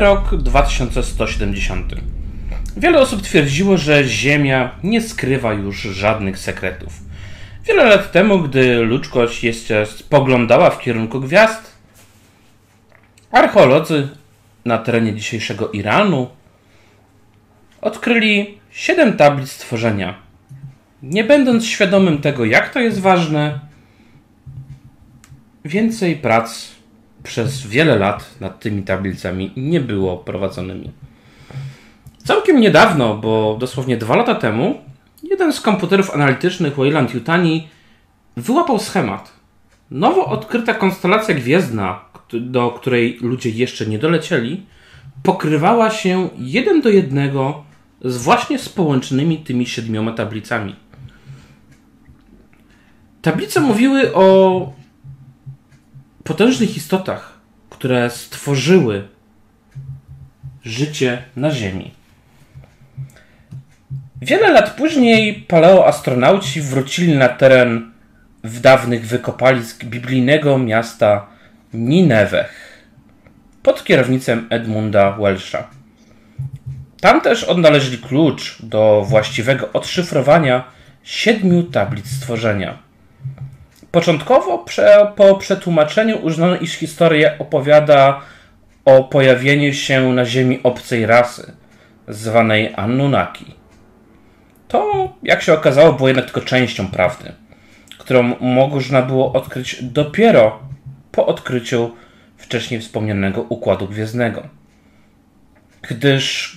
Rok 2170. Wiele osób twierdziło, że Ziemia nie skrywa już żadnych sekretów. Wiele lat temu, gdy ludzkość jeszcze spoglądała w kierunku gwiazd, archeolodzy na terenie dzisiejszego Iranu odkryli siedem tablic stworzenia. Nie będąc świadomym tego, jak to jest ważne, więcej prac przez wiele lat nad tymi tablicami nie było prowadzonymi. Całkiem niedawno, bo dosłownie dwa lata temu, jeden z komputerów analitycznych Wayland Yutani wyłapał schemat. Nowo odkryta konstelacja gwiezdna, do której ludzie jeszcze nie dolecieli, pokrywała się jeden do jednego z właśnie z połączonymi tymi siedmioma tablicami. Tablice mówiły o potężnych istotach, które stworzyły życie na Ziemi. Wiele lat później paleoastronauci wrócili na teren w dawnych wykopalisk biblijnego miasta Ninewech pod kierownicą Edmunda Welsha. Tam też odnaleźli klucz do właściwego odszyfrowania siedmiu tablic stworzenia. Początkowo prze, po przetłumaczeniu uznano, iż historia opowiada o pojawieniu się na Ziemi obcej rasy, zwanej Anunnaki. To, jak się okazało, było jednak tylko częścią prawdy, którą można było odkryć dopiero po odkryciu wcześniej wspomnianego układu gwiezdnego. Gdyż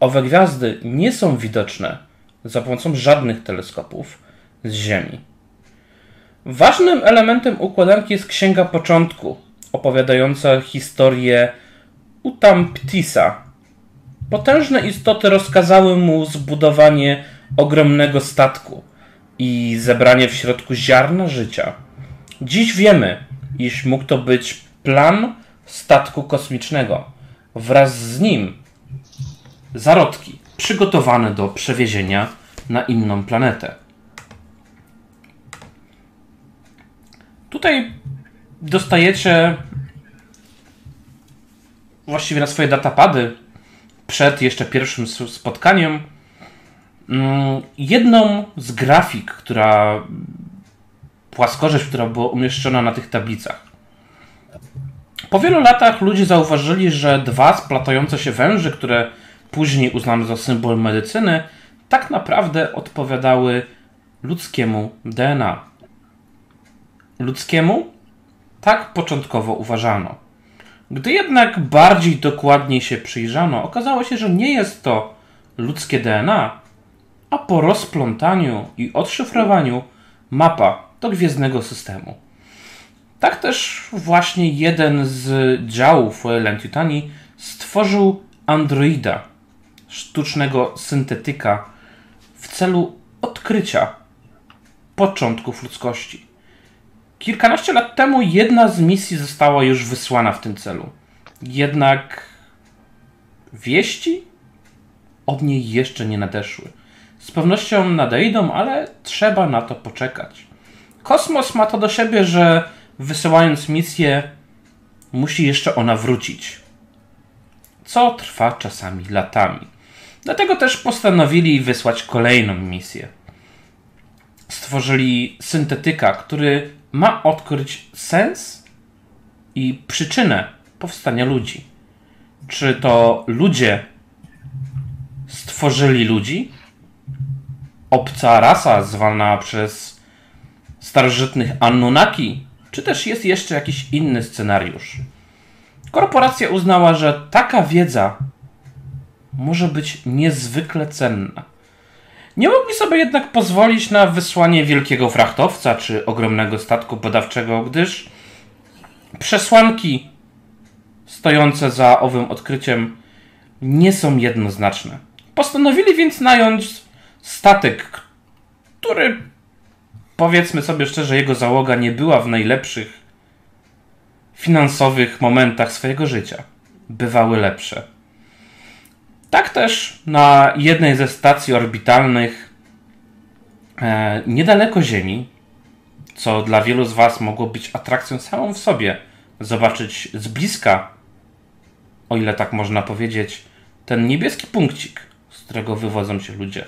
owe gwiazdy nie są widoczne za pomocą żadnych teleskopów z Ziemi. Ważnym elementem układanki jest Księga Początku, opowiadająca historię Utamptisa. Potężne istoty rozkazały mu zbudowanie ogromnego statku i zebranie w środku ziarna życia. Dziś wiemy, iż mógł to być plan statku kosmicznego. Wraz z nim zarodki przygotowane do przewiezienia na inną planetę. Tutaj dostajecie właściwie na swoje datapady przed jeszcze pierwszym spotkaniem mm, jedną z grafik, która płaskorzeźb, która była umieszczona na tych tablicach. Po wielu latach ludzie zauważyli, że dwa splatające się węże, które później uznano za symbol medycyny, tak naprawdę odpowiadały ludzkiemu DNA. Ludzkiemu? Tak początkowo uważano. Gdy jednak bardziej dokładnie się przyjrzano, okazało się, że nie jest to ludzkie DNA, a po rozplątaniu i odszyfrowaniu mapa do gwiezdnego systemu. Tak też właśnie jeden z działów Wayland Yutani stworzył androida, sztucznego syntetyka w celu odkrycia początków ludzkości. Kilkanaście lat temu jedna z misji została już wysłana w tym celu. Jednak wieści od niej jeszcze nie nadeszły. Z pewnością nadejdą, ale trzeba na to poczekać. Kosmos ma to do siebie, że wysyłając misję, musi jeszcze ona wrócić. Co trwa czasami latami. Dlatego też postanowili wysłać kolejną misję. Stworzyli syntetyka, który ma odkryć sens i przyczynę powstania ludzi. Czy to ludzie stworzyli ludzi? Obca rasa zwana przez starożytnych Anunnaki? Czy też jest jeszcze jakiś inny scenariusz? Korporacja uznała, że taka wiedza może być niezwykle cenna. Nie mogli sobie jednak pozwolić na wysłanie wielkiego frachtowca czy ogromnego statku badawczego, gdyż przesłanki stojące za owym odkryciem nie są jednoznaczne. Postanowili więc nająć statek, który powiedzmy sobie szczerze, jego załoga nie była w najlepszych finansowych momentach swojego życia. Bywały lepsze. Tak też na jednej ze stacji orbitalnych e, niedaleko Ziemi, co dla wielu z Was mogło być atrakcją samą w sobie, zobaczyć z bliska o ile tak można powiedzieć, ten niebieski punkcik, z którego wywodzą się ludzie.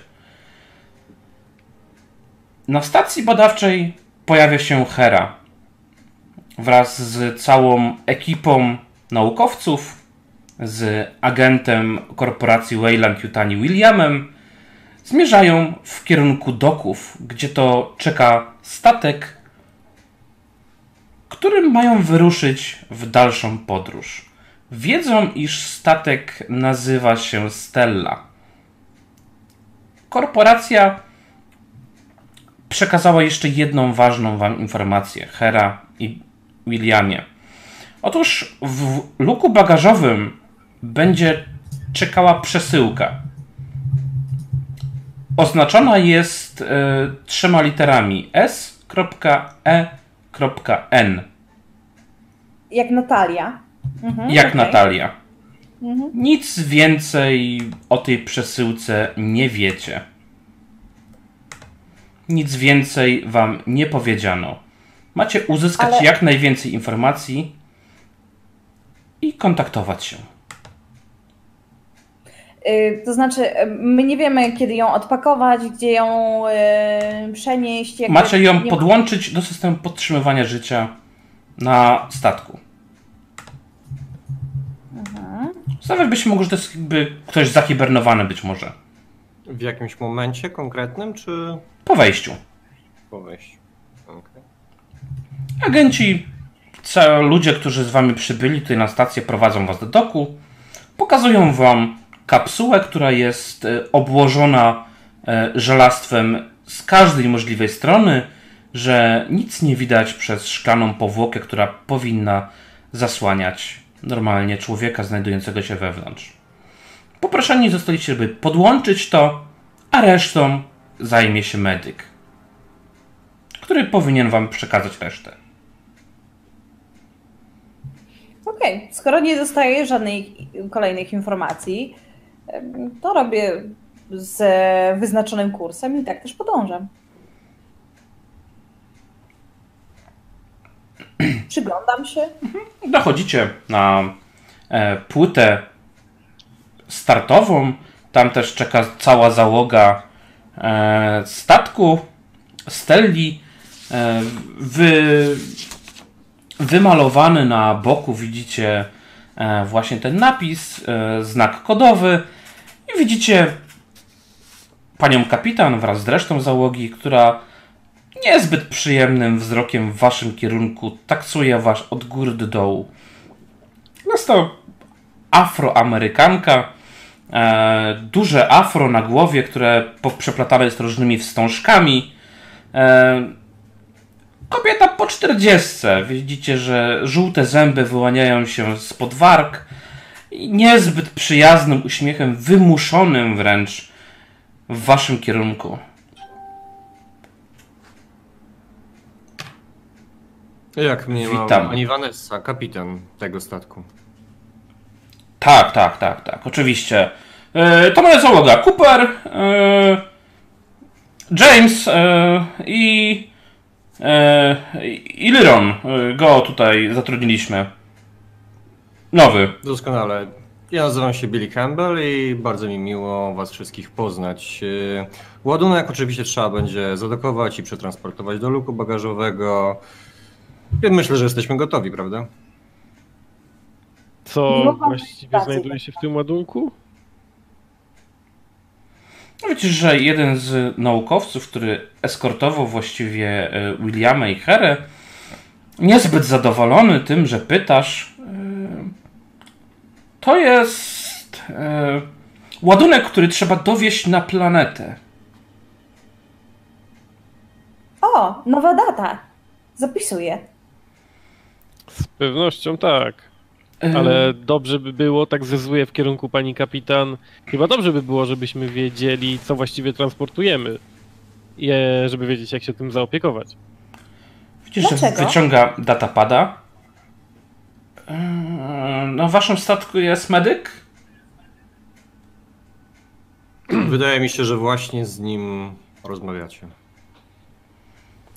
Na stacji badawczej pojawia się Hera wraz z całą ekipą naukowców, z agentem korporacji Wayland Yutani Williamem, zmierzają w kierunku doków, gdzie to czeka statek, którym mają wyruszyć w dalszą podróż. Wiedzą, iż statek nazywa się Stella. Korporacja przekazała jeszcze jedną ważną Wam informację, Hera i Williamie. Otóż w luku bagażowym będzie czekała przesyłka. Oznaczona jest y, trzema literami S.E.N. Jak Natalia. Mhm, Jak okay. Natalia. Mhm. Nic więcej o tej przesyłce nie wiecie. Nic więcej wam nie powiedziano. Macie uzyskać Ale... jak najwięcej informacji i kontaktować się. Y, to znaczy, y, my nie wiemy, kiedy ją odpakować, gdzie ją yy, przenieść. Macie ją podłączyć do systemu podtrzymywania życia na statku. Mhm. Stawiać byś mógł, że to jest jakby ktoś zahibernowany być może. W jakimś momencie konkretnym, czy... Po wejściu. Po wejściu. Okay. Agenci, ludzie, którzy z wami przybyli tutaj na stację, prowadzą was do doku, pokazują wam kapsułę, która jest e, obłożona e, żelastwem z każdej możliwej strony, że nic nie widać przez szklaną powłokę, która powinna zasłaniać normalnie człowieka znajdującego się wewnątrz. Poproszeni zostaliście, żeby podłączyć to, a resztą zajmie się medyk, który powinien wam przekazać resztę. Okej, okay. skoro nie dostaję żadnych kolejnych informacji, to robię z wyznaczonym kursem i tak też podążam. Przyglądam się. Mhm. Dochodzicie na e, płytę startową. Tam też czeka cała załoga e, statku Stelli. E, wy, wymalowany na boku widzicie właśnie ten napis, znak kodowy i widzicie panią kapitan wraz z resztą załogi, która niezbyt przyjemnym wzrokiem w waszym kierunku taksuje was od góry do dołu. Jest to afroamerykanka, e, duże afro na głowie, które przeplatane jest różnymi wstążkami. E, kobieta po czterdziestce. Widzicie, że żółte zęby wyłaniają się spod warg niezbyt przyjaznym uśmiechem, wymuszonym wręcz w waszym kierunku. Jak mnie Witam. Ani Vanessa, kapitan tego statku. Tak, tak, tak, tak, oczywiście. E, to moja załoga. Cooper, e, James e, i, i Lyron. E, go tutaj zatrudniliśmy. Nowy. Doskonale. Ja nazywam się Billy Campbell i bardzo mi miło Was wszystkich poznać. E, ładunek oczywiście trzeba będzie zadokować i przetransportować do luku bagażowego. Myślę, że jesteśmy gotowi, prawda? Co właściwie znajduje się w tym ładunku? No widzisz, że jeden z naukowców, który eskortował właściwie e, Williama i Herę, niezbyt zadowolony tym, że pytasz, to jest e, ładunek, który trzeba dowieść na planetę. O, nowa data. Zapisuję. Z pewnością tak. Ale dobrze by było, tak zezuje w kierunku pani kapitan, chyba dobrze by było, żebyśmy wiedzieli, co właściwie transportujemy. I żeby wiedzieć, jak się tym zaopiekować. Widzisz, Dlaczego? że wyciąga datapada. Na waszym statku jest medyk? Wydaje mi się, że właśnie z nim rozmawiacie.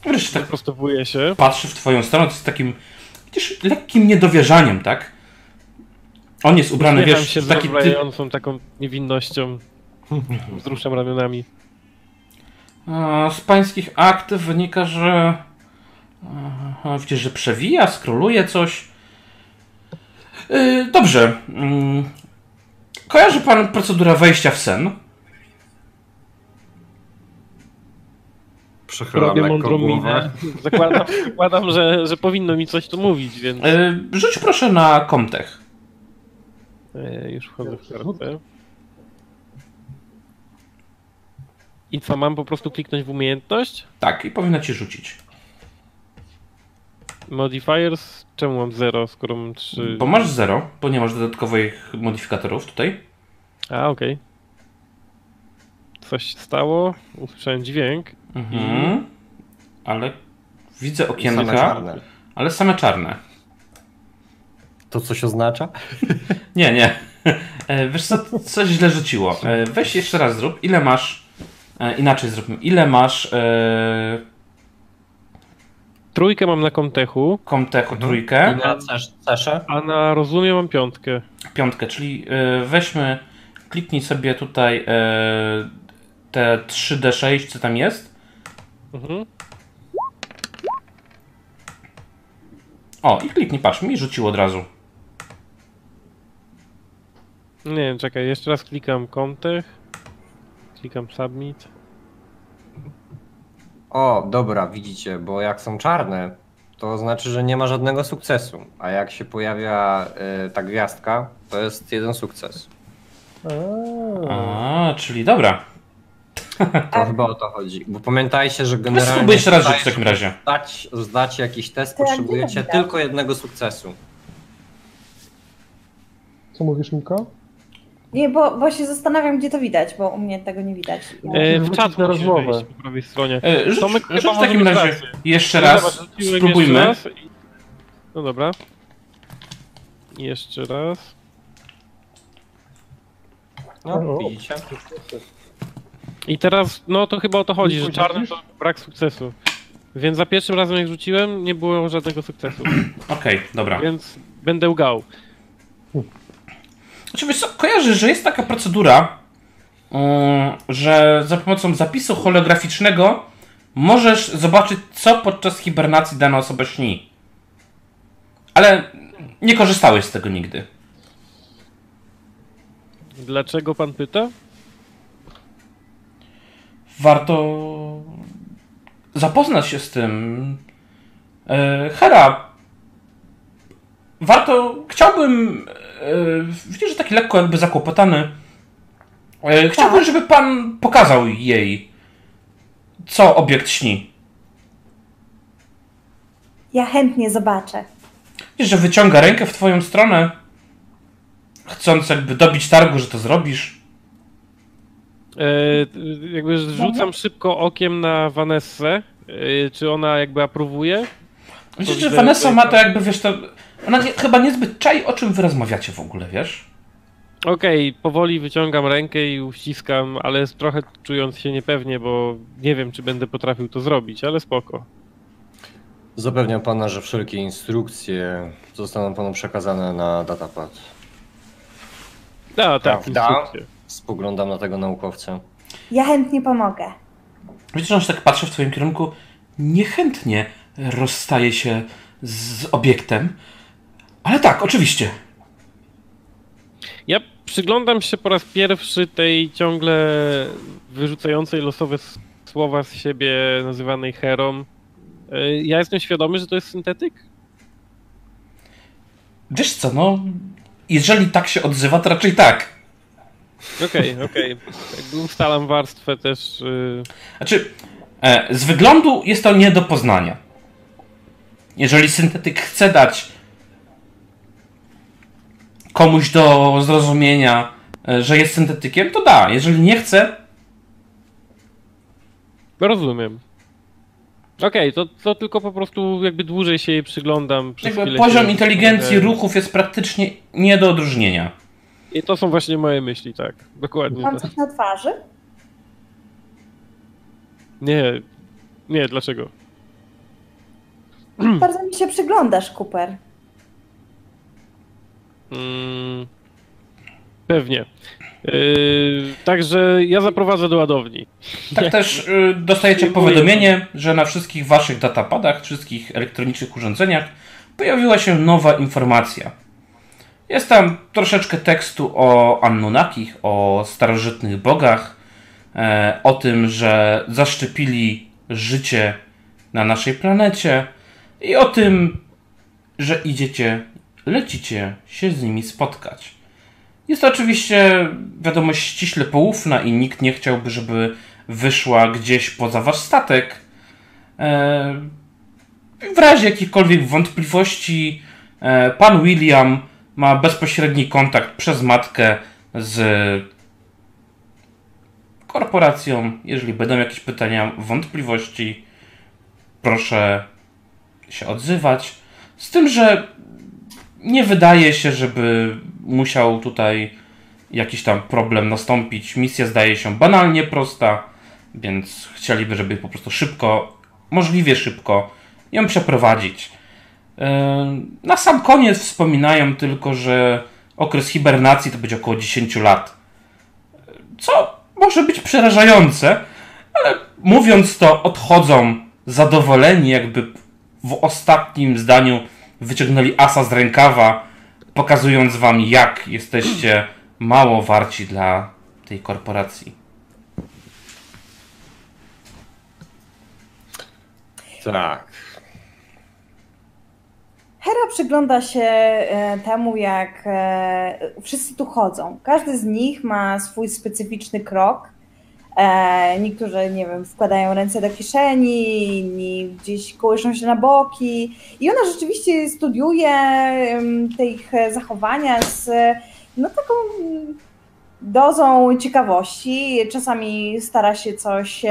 Wreszcie tak prostowuje się. Patrzy w twoją stronę z takim widzisz, lekkim niedowierzaniem, tak? On jest ubrany, Uśmiecham wiesz, się taki typ... rozbrajającą taką niewinnością. Wzruszam ramionami. Z pańskich akt wynika, że. Widzisz, że przewija, skroluje coś. E, Dobrze. Mm. Kojarzy pan procedurę wejścia w sen? Przechylam Robię lekko mądrą głowę. minę. Zakładam, zakładam że, że powinno mi coś tu mówić, więc E, Rzuć proszę na Comtech. e, już wchodzę w kartę. I co, mam po prostu kliknąć w umiejętność? Tak, i powinna ci rzucić. Modifiers? Czemu mam 0, skoro mam 3? Bo masz 0, bo nie masz dodatkowych modyfikatorów tutaj. A, okej. Coś się stało, usłyszałem dźwięk. Mhm. Ale widzę Same okienka, czarne. ale same czarne. To coś oznacza? Nie, nie. E, Wiesz co, coś źle rzuciło. E, Weź jeszcze raz zrób. Ile masz... e, Inaczej zróbmy. Ile masz Trójkę mam na kontechu, Comtechu I trójkę? na a na rozumie mam piątkę. Piątkę, czyli e, weźmy... Kliknij sobie tutaj e, te 3D6, co tam jest. Mhm. O, i kliknij, patrz, mi rzuciło od razu. Nie wiem, czekaj, jeszcze raz klikam kontech. Klikam submit. O, dobra, widzicie, bo jak są czarne, to znaczy, że nie ma żadnego sukcesu. A jak się pojawia y, ta gwiazdka, to jest jeden sukces. A, czyli dobra. To chyba o to chodzi. Bo pamiętajcie, że generalnie. spróbuj jeszcze raz w takim razie. Zdać, zdać jakiś test, potrzebujecie widać. tylko jednego sukcesu. Co mówisz, Miko? Nie, bo, bo się zastanawiam, gdzie to widać, bo u mnie tego nie widać. E, w wrócić czat na musisz rozmowę. wejść po prawej stronie. E, Rzuć, Tomek rzuć chyba w takim razie rację. jeszcze No raz. rzuciłem Spróbujmy. Jeszcze raz i... No dobra. Jeszcze raz. No, widzicie? I teraz, no to chyba o to chodzi, że czarny to brak sukcesu. Więc za pierwszym razem jak rzuciłem, nie było żadnego sukcesu. Okej, dobra. Więc będę ugał. Znaczy, wiesz co, kojarzysz, że jest taka procedura, mm, że za pomocą zapisu holograficznego możesz zobaczyć, co podczas hibernacji dana osoba śni. Ale nie korzystałeś z tego nigdy. Dlaczego pan pyta? Warto zapoznać się z tym. E, Hera, warto, chciałbym, widzisz, że taki lekko jakby zakłopotany, e, chciałbym, żeby pan pokazał jej, co obiekt śni. Ja chętnie zobaczę. Widzisz, że wyciąga rękę w twoją stronę, chcąc jakby dobić targu, że to zrobisz. E, jakby rzucam szybko okiem na Vanessę. E, czy ona jakby aprobuje? Widzisz, że Vanessa ma to tam- jakby, wiesz, to, ona nie, chyba niezbyt czai, o czym wy rozmawiacie w ogóle, wiesz? Okej, powoli wyciągam rękę i uściskam, ale trochę czując się niepewnie, bo nie wiem, czy będę potrafił to zrobić, ale spoko. Zapewniam pana, że wszelkie instrukcje zostaną panu przekazane na datapad. Da, tak, instrukcje. Spoglądam na tego naukowca. Ja chętnie pomogę. Widzisz, że tak patrzy w twoim kierunku, niechętnie rozstaje się z obiektem. Ale tak, oczywiście. Ja przyglądam się po raz pierwszy tej ciągle wyrzucającej losowe słowa z siebie nazywanej herą. E, Ja jestem świadomy, że to jest syntetyk? Wiesz co, no, jeżeli tak się odzywa, to raczej tak. Okej, okej. Jakby ustalam warstwę też. y, Znaczy, e, z wyglądu jest to nie do poznania. Jeżeli syntetyk chce dać komuś do zrozumienia, e, że jest syntetykiem, to da. Jeżeli nie chce, Rozumiem. Okej, to, to tylko po prostu jakby dłużej się jej przyglądam. Przez jakby poziom inteligencji ruchów jest praktycznie nie do odróżnienia. I to są właśnie moje myśli, tak. Dokładnie. Mam Tak. coś na twarzy? Nie, nie, dlaczego? Bardzo mi się przyglądasz, Cooper. Mm, pewnie. Yy, także ja zaprowadzę do ładowni. Tak też y, dostajecie powiadomienie, że na wszystkich waszych datapadach, wszystkich elektronicznych urządzeniach pojawiła się nowa informacja. Jest tam troszeczkę tekstu o Anunnakich, o starożytnych bogach, e, o tym, że zaszczepili życie na naszej planecie i o tym, że idziecie, lecicie się z nimi spotkać. Jest to oczywiście wiadomość ściśle poufna i nikt nie chciałby, żeby wyszła gdzieś poza wasz statek. E, w razie jakichkolwiek wątpliwości, e, pan William ma bezpośredni kontakt przez matkę z korporacją. Jeżeli będą jakieś pytania, wątpliwości, proszę się odzywać. Z tym, że nie wydaje się, żeby musiał tutaj jakiś tam problem nastąpić. Misja zdaje się banalnie prosta, więc chcieliby, żeby po prostu szybko, możliwie szybko ją przeprowadzić. Yy, na sam koniec wspominają tylko, że okres hibernacji to będzie około 10 lat. Co może być przerażające, ale mówiąc to, odchodzą zadowoleni, jakby w ostatnim zdaniu wyciągnęli asa z rękawa, pokazując wam, jak jesteście mało warci dla tej korporacji. Tak. Hera przygląda się e, temu, jak e, wszyscy tu chodzą. Każdy z nich ma swój specyficzny krok. E, niektórzy, nie wiem, wkładają ręce do kieszeni, inni gdzieś kołyszą się na boki. I ona rzeczywiście studiuje te ich zachowania z no, taką dozą ciekawości. Czasami stara się coś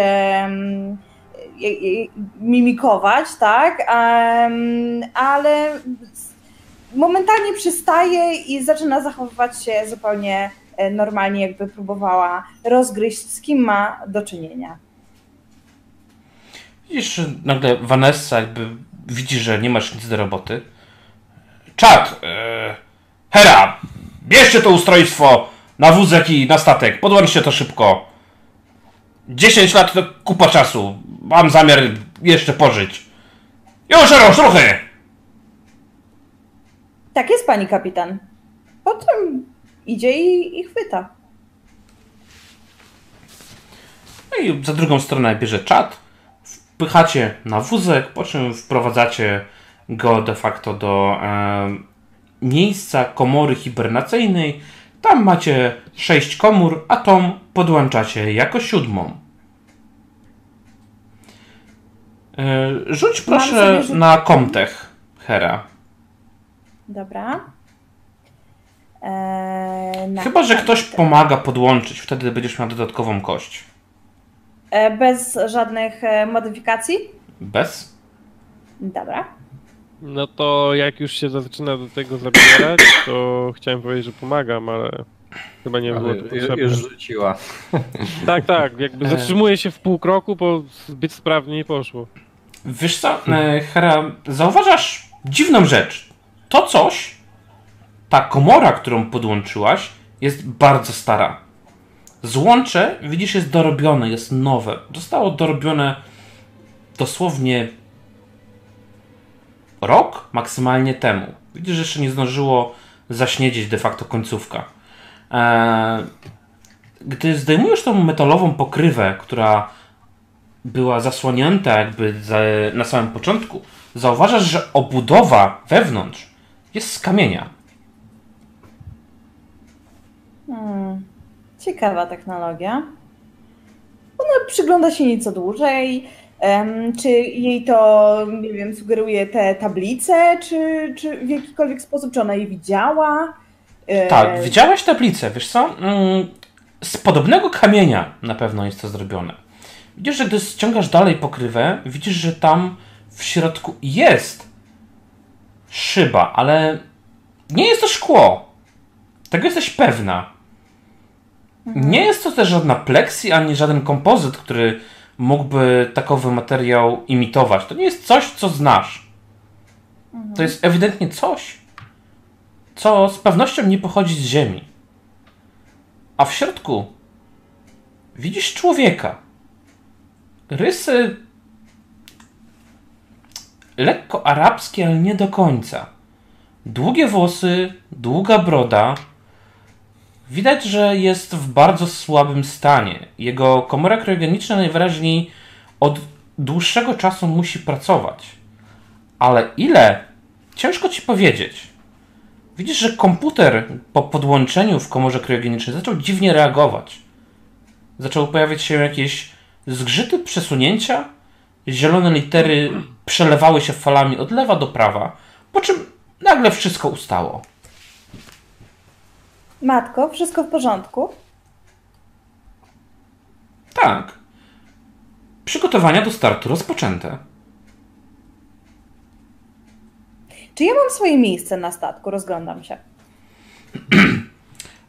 mimikować, tak? Ale momentalnie przystaje i zaczyna zachowywać się zupełnie e, normalnie, jakby próbowała rozgryźć, z kim ma do czynienia. Widzisz, nagle Vanessa jakby widzi, że nie masz nic do roboty. Czad! E, Hera! Bierzcie to ustrojstwo na wózek i na statek. Podłączcie to szybko. 10 lat to kupa czasu. Mam zamiar jeszcze pożyć. Już, Eros, ruchy! Tak jest, pani kapitan. Potem idzie i, i chwyta. No i za drugą stronę bierze czat, wpychacie na wózek, po czym wprowadzacie go de facto do e, miejsca komory hibernacyjnej. Tam macie sześć komór, a tą podłączacie jako siódmą. E, rzuć proszę na komtech, Hera. Dobra. Eee, na- Chyba, że ktoś pomaga podłączyć, wtedy będziesz miał dodatkową kość. E, bez żadnych e, modyfikacji? Bez? Dobra. No to jak już się zaczyna do tego zabierać, to chciałem powiedzieć, że pomagam, ale chyba nie było Ale to potrzebne. już rzuciła. Tak, tak, jakby E. zatrzymuje się w pół kroku, bo zbyt sprawnie nie poszło. Wiesz co, e, Hera, zauważasz dziwną rzecz. To coś, ta komora, którą podłączyłaś, jest bardzo stara. Złącze, widzisz, jest dorobione, jest nowe. Zostało dorobione dosłownie rok, maksymalnie temu. Widzisz, że jeszcze nie zdążyło zaśniedzieć de facto końcówka. Eee, gdy zdejmujesz tą metalową pokrywę, która była zasłonięta jakby za, na samym początku, zauważasz, że obudowa wewnątrz jest z kamienia. Hmm. Ciekawa technologia. Ona przygląda się nieco dłużej. Em, czy jej to, nie wiem, sugeruje te tablice, czy, czy w jakikolwiek sposób, czy ona je widziała? E, Tak, widziałeś tablicę, wiesz co? Mm, Z podobnego kamienia na pewno jest to zrobione. Widzisz, że gdy ściągasz dalej pokrywę, widzisz, że tam w środku jest szyba, ale nie jest to szkło. Tego jesteś pewna. Nie jest to też żadna pleksji, ani żaden kompozyt, który mógłby takowy materiał imitować. To nie jest coś, co znasz. To jest ewidentnie coś, co z pewnością nie pochodzi z ziemi. A w środku widzisz człowieka. Rysy lekko arabskie, ale nie do końca. Długie włosy, długa broda. Widać, że jest w bardzo słabym stanie. Jego komora kryogeniczna najwyraźniej od dłuższego czasu musi pracować. Ale ile? Ciężko ci powiedzieć. Widzisz, że komputer po podłączeniu w komorze kryogenicznej zaczął dziwnie reagować. Zaczęły pojawiać się jakieś zgrzyty, przesunięcia. Zielone litery przelewały się falami od lewa do prawa, po czym nagle wszystko ustało. Matko, wszystko w porządku? Tak. Przygotowania do startu rozpoczęte. Czy ja mam swoje miejsce na statku? Rozglądam się.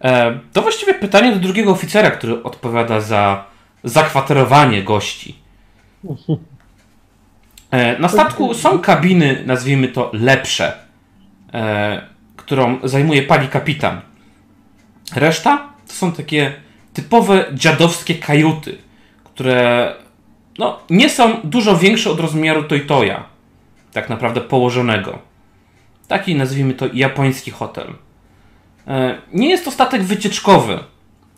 E, to właściwie pytanie do drugiego oficera, który odpowiada za zakwaterowanie gości. E, na statku są kabiny, nazwijmy to lepsze, e, którą zajmuje pani kapitan. Reszta to są takie typowe dziadowskie kajuty, które no, nie są dużo większe od rozmiaru Toytoya, tak naprawdę położonego. Taki nazwijmy to japoński hotel. E, Nie jest to statek wycieczkowy.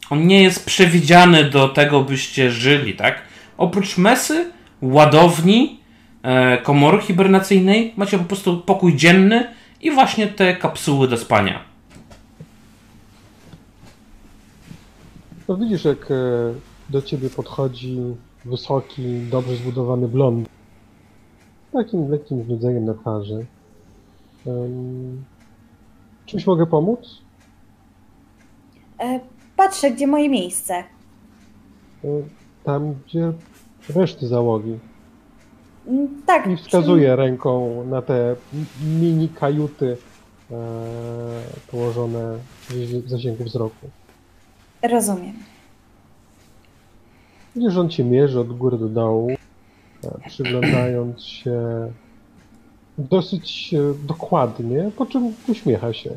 On nie jest przewidziany do tego, byście żyli, tak? Oprócz mesy, ładowni, e, komory hibernacyjnej, macie po prostu pokój dzienny i właśnie te kapsuły do spania. No widzisz, jak e, do ciebie podchodzi wysoki, dobrze zbudowany blond. Takim lekkim znudzeniem na twarzy. Um, czymś mogę pomóc? E, patrzę, gdzie moje miejsce. E, Tam, gdzie reszty załogi. Mm, Tak. I wskazuje ręką na te mini kajuty e, położone w zasięgu wzroku. Rozumiem. Widzisz, on cię mierzy od góry do dołu, e, przyglądając się dosyć e, dokładnie, po czym uśmiecha się.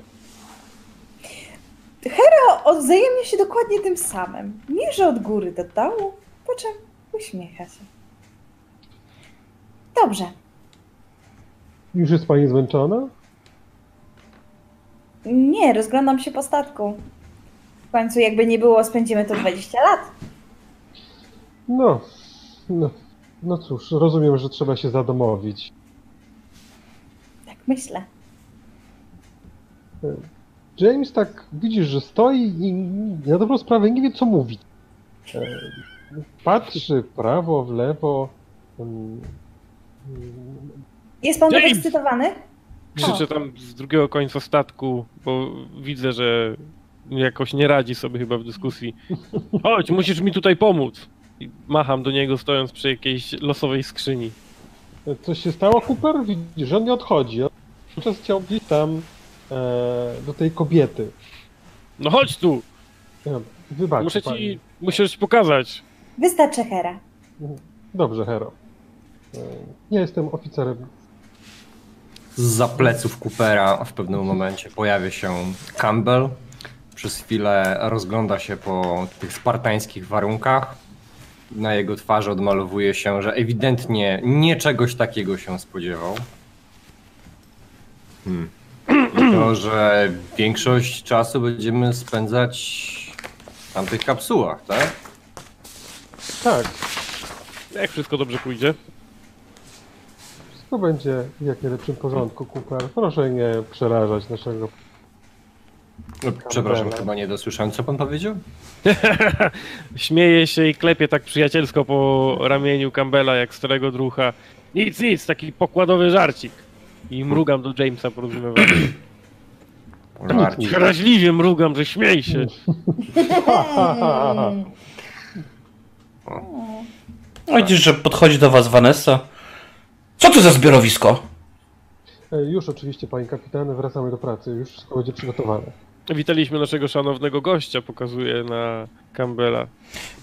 To odzajemnia się dokładnie tym samym. Mierzę od góry do dołu, po czym uśmiecha się. Dobrze. Już jest pani zmęczona? Nie, rozglądam się po statku. W końcu, jakby nie było, spędzimy to 20 lat. No, no, no cóż, rozumiem, że trzeba się zadomowić. Tak myślę. James tak widzisz, że stoi i na dobrą sprawę nie wie, co mówi. E, Patrzy w prawo, w lewo. mm, mm, Jest pan James! podekscytowany? Krzyczę tam z drugiego końca statku, bo widzę, że jakoś nie radzi sobie chyba w dyskusji. Chodź, musisz mi tutaj pomóc. I macham do niego stojąc przy jakiejś losowej skrzyni. Coś się stało, Cooper? Widzisz, że on nie odchodzi. On czas chciał gdzieś tam e, do tej kobiety. No chodź tu! Ja, Wybacz, Muszę pani. ci, muszę ci pokazać. Wystarczy Hera. Dobrze, Hero. E, Ja jestem oficerem. Za pleców Coopera w pewnym momencie pojawia się Campbell. Przez chwilę rozgląda się po tych spartańskich warunkach. Na jego twarzy odmalowuje się, że ewidentnie nie czegoś takiego się spodziewał. Hmm. I to, że większość czasu będziemy spędzać w tamtych kapsułach, tak? Tak, Jak wszystko dobrze pójdzie. wszystko będzie w jak najlepszym porządku, Cooper. Proszę nie przerażać naszego. No, Przepraszam, chyba nie dosłyszałem, co pan powiedział? Śmieje się i klepie tak przyjacielsko po ramieniu Campbella jak starego drucha. Nic, nic, taki pokładowy żarcik. I mrugam do Jamesa porozumiewania. Żarcik. Wraźliwie mrugam, że śmiej się. No widzisz, że podchodzi do was Vanessa. Co to za zbiorowisko? E, Już oczywiście, panie kapitanie, wracamy do pracy. Już wszystko będzie przygotowane. Witaliśmy naszego szanownego gościa, pokazuje na Campbella.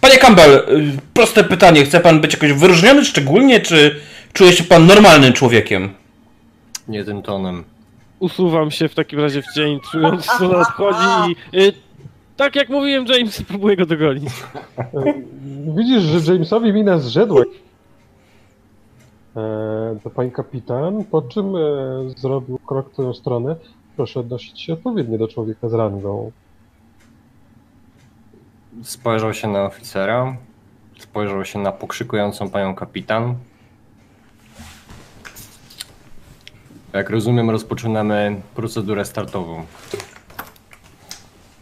Panie Campbell, y, proste pytanie. Chce pan być jakoś wyróżniony szczególnie, czy czuje się pan normalnym człowiekiem? Nie tym tonem. usuwam się w takim razie w cień, czując, co nadchodzi i... Y, tak jak mówiłem, James, próbuję go dogonić. E, Widzisz, że Jamesowi mina zrzedła. E, to pani kapitan, po czym e, zrobił krok w twoją stronę. Proszę odnosić się odpowiednio do człowieka z rangą. Spojrzał się na oficera, spojrzał się na pokrzykującą panią kapitan. Jak rozumiem, rozpoczynamy procedurę startową.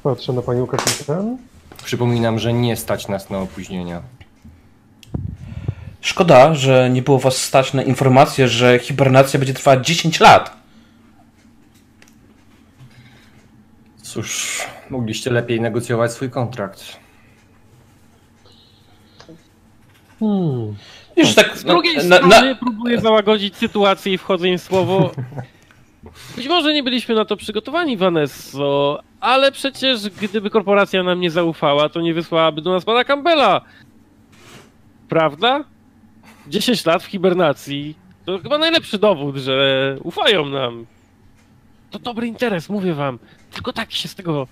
Patrzę na panią kapitan. Przypominam, że nie stać nas na opóźnienia. Szkoda, że nie było was stać na informację, że hibernacja będzie trwała 10 lat. Cóż, mogliście lepiej negocjować swój kontrakt. Hmm. Wiesz, tak Z drugiej na, strony na, próbuję załagodzić sytuację i wchodzę im w słowo. Być może nie byliśmy na to przygotowani, Vanesso, ale przecież gdyby korporacja nam nie zaufała, to nie wysłałaby do nas pana Campbella. Prawda? 10 lat w hibernacji to chyba najlepszy dowód, że ufają nam. To dobry interes, mówię wam. Tylko tak się z tego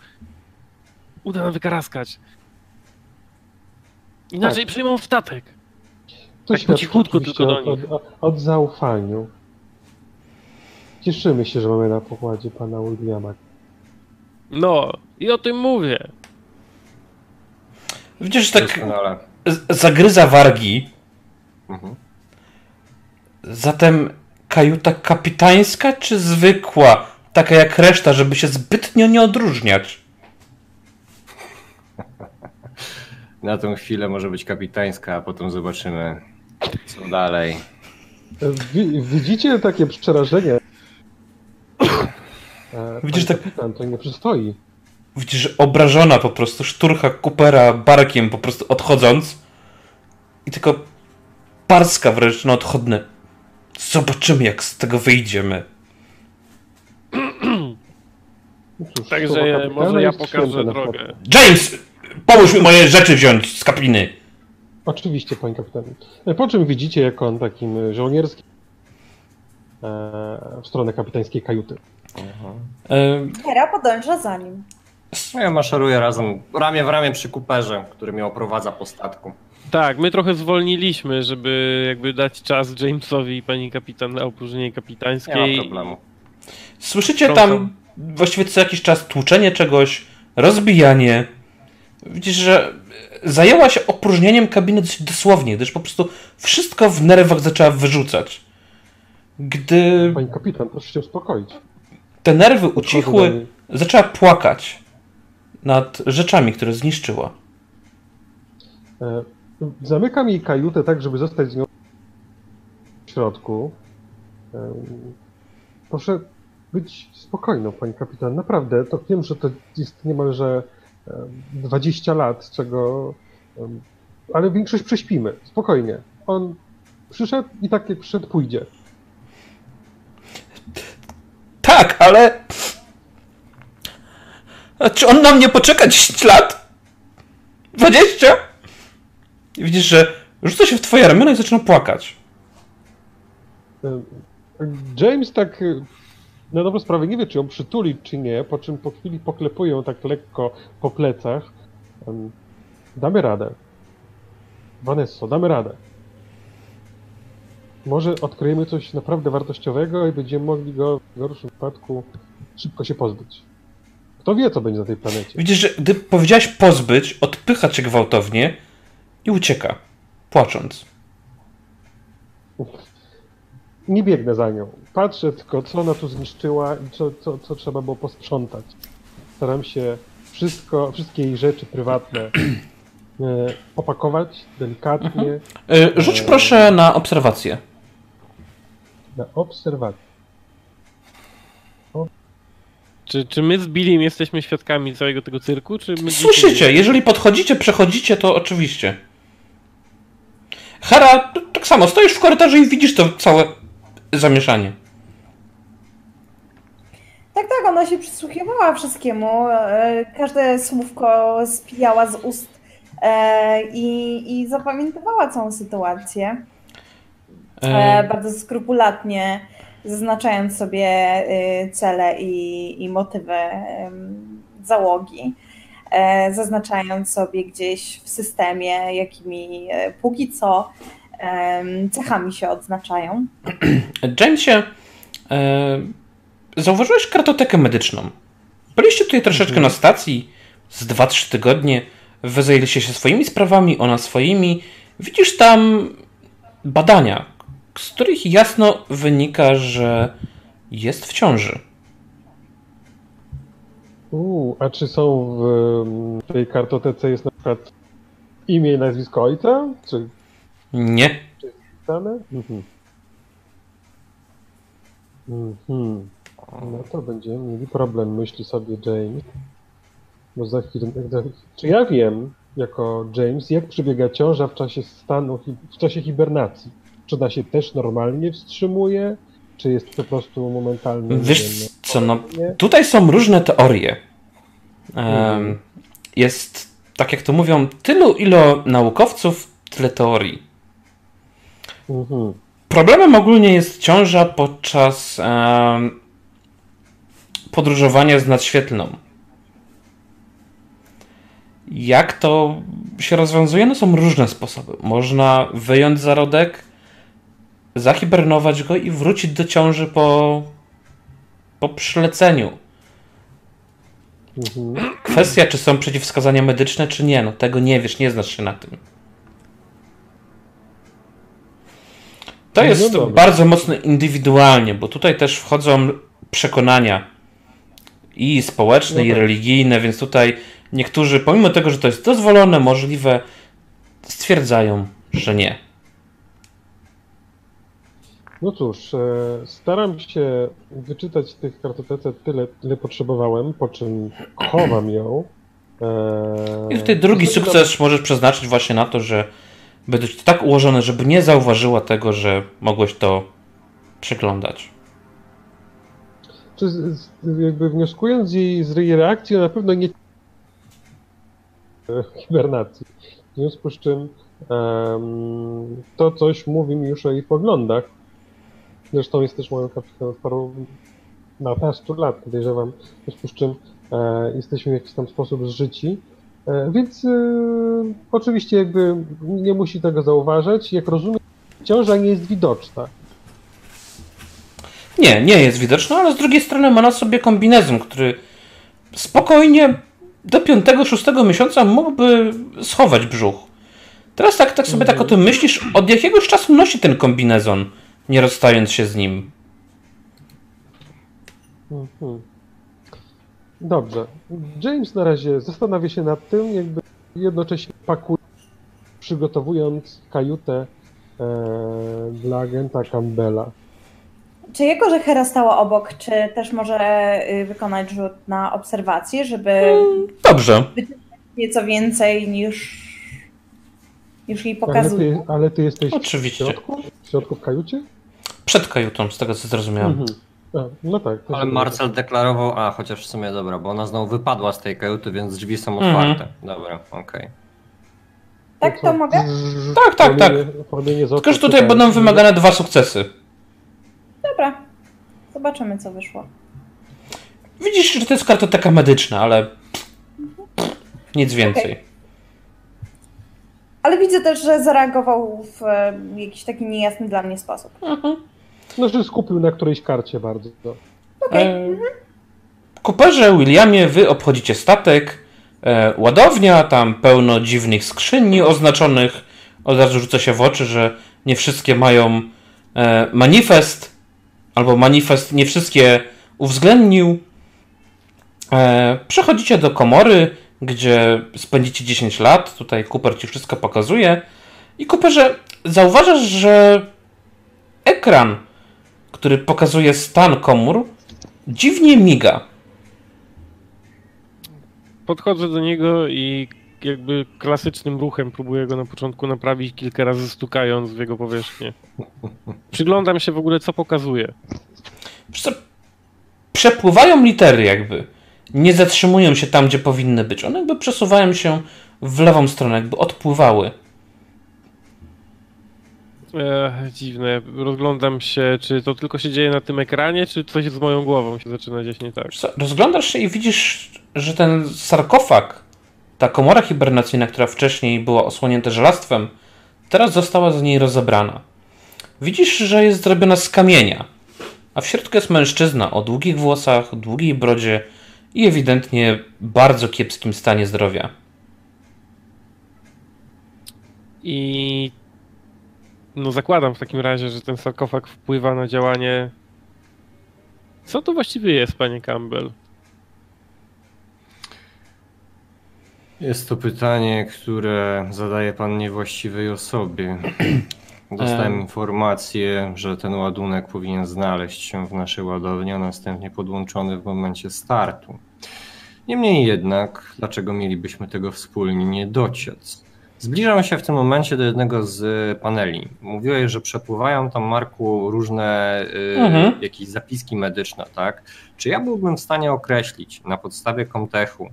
uda nam wykaraskać. Inaczej Tak. przyjmą w statek. To Tak po świadczy cichutku tylko do od, od, od zaufaniu. Cieszymy się, że mamy na pokładzie pana Williama. No, i o tym mówię. widzisz, że tak Doskonale. zagryza wargi. Mhm. Zatem kajuta kapitańska czy zwykła? Taka jak reszta, żeby się zbytnio nie odróżniać. Na tą chwilę może być kapitańska, a potem zobaczymy, co dalej. Wi- widzicie takie przerażenie? E, Widzisz, tak- kapitan, to nie przystoi. Widzisz, że obrażona po prostu szturcha Coopera barkiem po prostu odchodząc. I tylko parska wręcz na odchodne. Zobaczymy jak z tego wyjdziemy. No cóż, Także kapitana może ja pokażę drogę. James! Pomóż mi moje rzeczy wziąć z kabiny. Oczywiście, panie kapitanie. E, Po czym widzicie, jak on takim e, żołnierskim e, w stronę kapitańskiej kajuty. Hera podąża za nim. No ja maszeruję razem, ramię w ramię przy kuperze, który mnie oprowadza po statku. Tak, my trochę zwolniliśmy, żeby jakby dać czas Jamesowi i pani kapitan na opróżnienie Nie ma problemu. Słyszycie tam właściwie co jakiś czas tłuczenie czegoś, rozbijanie. Widzisz, że zajęła się opróżnieniem kabiny dosyć dosłownie, gdyż po prostu wszystko w nerwach zaczęła wyrzucać. Gdy Pani kapitan, proszę się uspokoić. te nerwy ucichły, zaczęła płakać nad rzeczami, które zniszczyła. E, Zamykam jej kajutę tak, żeby zostać z nią w środku. Proszę być spokojną, pani kapitan. Naprawdę, to wiem, że to jest niemalże em, 20 lat, czego. Ale większość prześpimy. Spokojnie. On przyszedł i tak jak przyszedł, pójdzie. Tak, ale. A czy on na mnie poczeka 10 lat? 20? I widzisz, że rzuca się w twoje ramiona i zaczyna płakać. Em, James tak y, na dobrą sprawę nie wie, czy ją przytuli, czy nie, po czym po chwili poklepuje ją tak lekko po plecach. Damy radę. Vanesso, damy radę. Może odkryjemy coś naprawdę wartościowego i będziemy mogli go w gorszym wypadku szybko się pozbyć. Kto wie, co będzie na tej planecie. Widzisz, że gdy powiedziałaś pozbyć, odpycha cię gwałtownie i ucieka, płacząc. Nie biegnę za nią. Patrzę tylko, co ona tu zniszczyła i co, co, co trzeba było posprzątać. Staram się wszystko, wszystkie jej rzeczy prywatne e, opakować delikatnie Y, Rzuć proszę na obserwację. na obserwację. Czy, czy my z Billim jesteśmy świadkami całego tego cyrku, czy my Słyszycie, jeżeli podchodzicie, przechodzicie, to oczywiście. Hera, tak samo, stoisz w korytarzu i widzisz to całe zamieszanie. Tak, tak, ona się przysłuchiwała wszystkiemu. e, Każde słówko spijała z ust e, i, i zapamiętywała całą sytuację. E, E, bardzo skrupulatnie zaznaczając sobie cele i, i motywy załogi, zaznaczając sobie gdzieś w systemie, jakimi e, póki co em, cechami się odznaczają. Jamesie, e, zauważyłeś kartotekę medyczną. Byliście tutaj troszeczkę na stacji z 2-3 tygodnie. Wy zajęliście się swoimi sprawami, ona swoimi. Widzisz tam badania, z których jasno wynika, że jest w ciąży. Uuu, a czy są w em, tej kartotece jest na przykład imię i nazwisko ojca? Czy Nie. dane? Mhm. Mhm. No to będziemy mieli problem, myśli sobie James. Bo za chwilę, czy ja wiem, jako James, jak przebiega ciąża w czasie stanu, w czasie hibernacji? Czy ona się też normalnie wstrzymuje? Czy jest po prostu momentalnie? nie Wiesz wiem, co, no, nie? tutaj są różne teorie. Em, Jest, tak jak to mówią, tylu ilo naukowców, tyle teorii. Mhm. Problemem ogólnie jest ciąża podczas em, podróżowania z nadświetlną. Jak to się rozwiązuje? No są różne sposoby. Można wyjąć zarodek, zahibernować go i wrócić do ciąży po, po przyleceniu. Mhm. Kwestia, czy są przeciwwskazania medyczne, czy nie, no tego nie wiesz, nie znasz się na tym. To No jest dobra. bardzo mocno indywidualnie, bo tutaj też wchodzą przekonania i społeczne, No i tak. religijne, więc tutaj niektórzy, pomimo tego, że to jest dozwolone, możliwe, stwierdzają, że nie. No cóż, e, staram się wyczytać tych kartotece tyle, ile potrzebowałem, po czym chowam ją. E, I tutaj drugi sukces możesz przeznaczyć właśnie na to, że będzie to tak ułożone, żeby nie zauważyła tego, że mogłeś to przeglądać. Czy z, jakby wnioskując z jej, z jej reakcji, na pewno nie hibernacji. W związku z czym em, to coś mówi mi już o jej poglądach. Zresztą jest też moją kapitanem od paru nastu lat, podejrzewam. W związku z czym e, jesteśmy w jakiś tam sposób zżyci. E, więc e, oczywiście jakby nie musi tego zauważać. Jak rozumiem, ciąża nie jest widoczna. Nie, nie jest widoczna, ale z drugiej strony ma na sobie kombinezon, który spokojnie do 5-6 miesiąca mógłby schować brzuch. Teraz tak, tak sobie tak o tym myślisz, od jakiegoś czasu nosi ten kombinezon, nie rozstając się z nim. Mhm. Dobrze. James na razie zastanawia się nad tym, jakby jednocześnie pakuje, przygotowując kajutę e, dla agenta Campbella. Czy jako, że Hera stała obok, czy też może y, wykonać rzut na obserwację, żeby Dobrze. nieco więcej niż, niż jej Ale pokazuje? ty, ale ty jesteś w Oczywiście. środku? W środku w kajucie? Przed kajutą, z tego co zrozumiałem. Mhm. A, no tak. Ale Marcel deklarował, a chociaż w sumie dobra, bo ona znowu wypadła z tej kajuty, więc drzwi są Mhm. otwarte. Dobra, okej. Tak, co? to mogę? Tak, tak, tak. Tylko, że tutaj będą wymagane dwa sukcesy. Dobra. Zobaczymy, co wyszło. Widzisz, że to jest kartoteka medyczna, ale nic więcej. Okej. Ale widzę też, że zareagował w e, jakiś taki niejasny dla mnie sposób. No, że skupił na którejś karcie bardzo. Okej. E, Cooperze, Williamie, wy obchodzicie statek, e, ładownia, tam pełno dziwnych skrzyni oznaczonych. Od razu rzuca się w oczy, że nie wszystkie mają e, manifest, albo manifest nie wszystkie uwzględnił. E, przechodzicie do komory, gdzie spędzicie 10 lat. Tutaj Cooper ci wszystko pokazuje. I Cooperze, zauważasz, że ekran, który pokazuje stan komór, dziwnie miga. Podchodzę do niego i jakby klasycznym ruchem próbuję go na początku naprawić, kilka razy stukając w jego powierzchnię. Przyglądam się w ogóle, co pokazuje. Przepływają litery jakby. Nie zatrzymują się tam, gdzie powinny być. One jakby przesuwają się w lewą stronę, jakby odpływały. E, dziwne. Rozglądam się, czy to tylko się dzieje na tym ekranie, czy coś z moją głową się zaczyna dziać nie tak. Rozglądasz się i widzisz, że ten sarkofag, ta komora hibernacyjna, która wcześniej była osłonięta żelastwem, teraz została z niej rozebrana. Widzisz, że jest zrobiona z kamienia, a w środku jest mężczyzna o długich włosach, długiej brodzie i ewidentnie bardzo kiepskim stanie zdrowia. I no zakładam w takim razie, że ten sarkofag wpływa na działanie. Co to właściwie jest, panie Campbell? Jest to pytanie, które zadaje pan niewłaściwej osobie. Dostałem Em. informację, że ten ładunek powinien znaleźć się w naszej ładowni, a następnie podłączony w momencie startu. Niemniej jednak, dlaczego mielibyśmy tego wspólnie nie dociec? Zbliżam się w tym momencie do jednego z paneli. Mówiłeś, że przepływają tam, Marku, różne y, Mhm. jakieś zapiski medyczne, tak? Czy ja byłbym w stanie określić na podstawie Comtechu,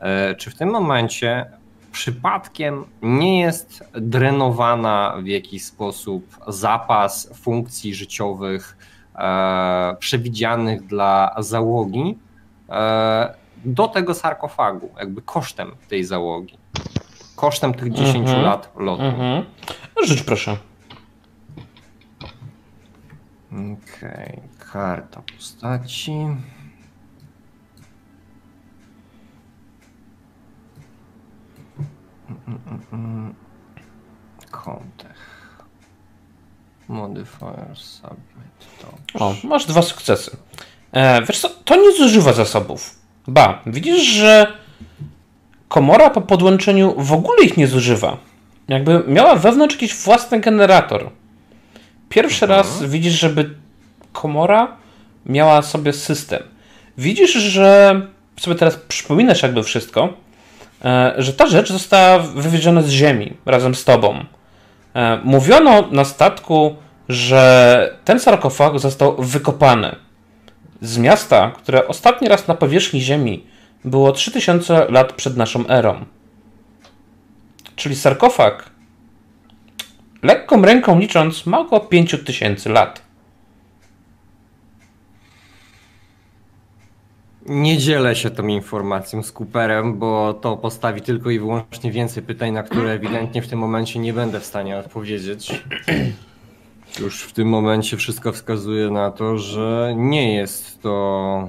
e, czy w tym momencie przypadkiem nie jest drenowana w jakiś sposób zapas funkcji życiowych e, przewidzianych dla załogi e, do tego sarkofagu, jakby kosztem tej załogi, kosztem tych 10 Mhm. lat lotu. Mhm. No, Rzuć proszę. Okej, karta postaci. Mm, mm, mm. Kontech. Modifier submit. Dobrze. O, masz dwa sukcesy. E, wiesz co, to nie zużywa zasobów. Ba, widzisz, że komora po podłączeniu w ogóle ich nie zużywa. Jakby miała wewnątrz jakiś własny generator. Pierwszy raz widzisz, żeby komora miała sobie system. Widzisz, że sobie teraz przypominasz jakby wszystko, e, że ta rzecz została wywieziona z ziemi razem z tobą. E, Mówiono na statku, że ten sarkofag został wykopany z miasta, które ostatni raz na powierzchni Ziemi było 3000 lat przed naszą erą. Czyli sarkofag, lekką ręką licząc, ma około 5000 lat. Nie dzielę się tą informacją z Cooperem, bo to postawi tylko i wyłącznie więcej pytań, na które ewidentnie w tym momencie nie będę w stanie odpowiedzieć. Już w tym momencie wszystko wskazuje na to, że nie jest to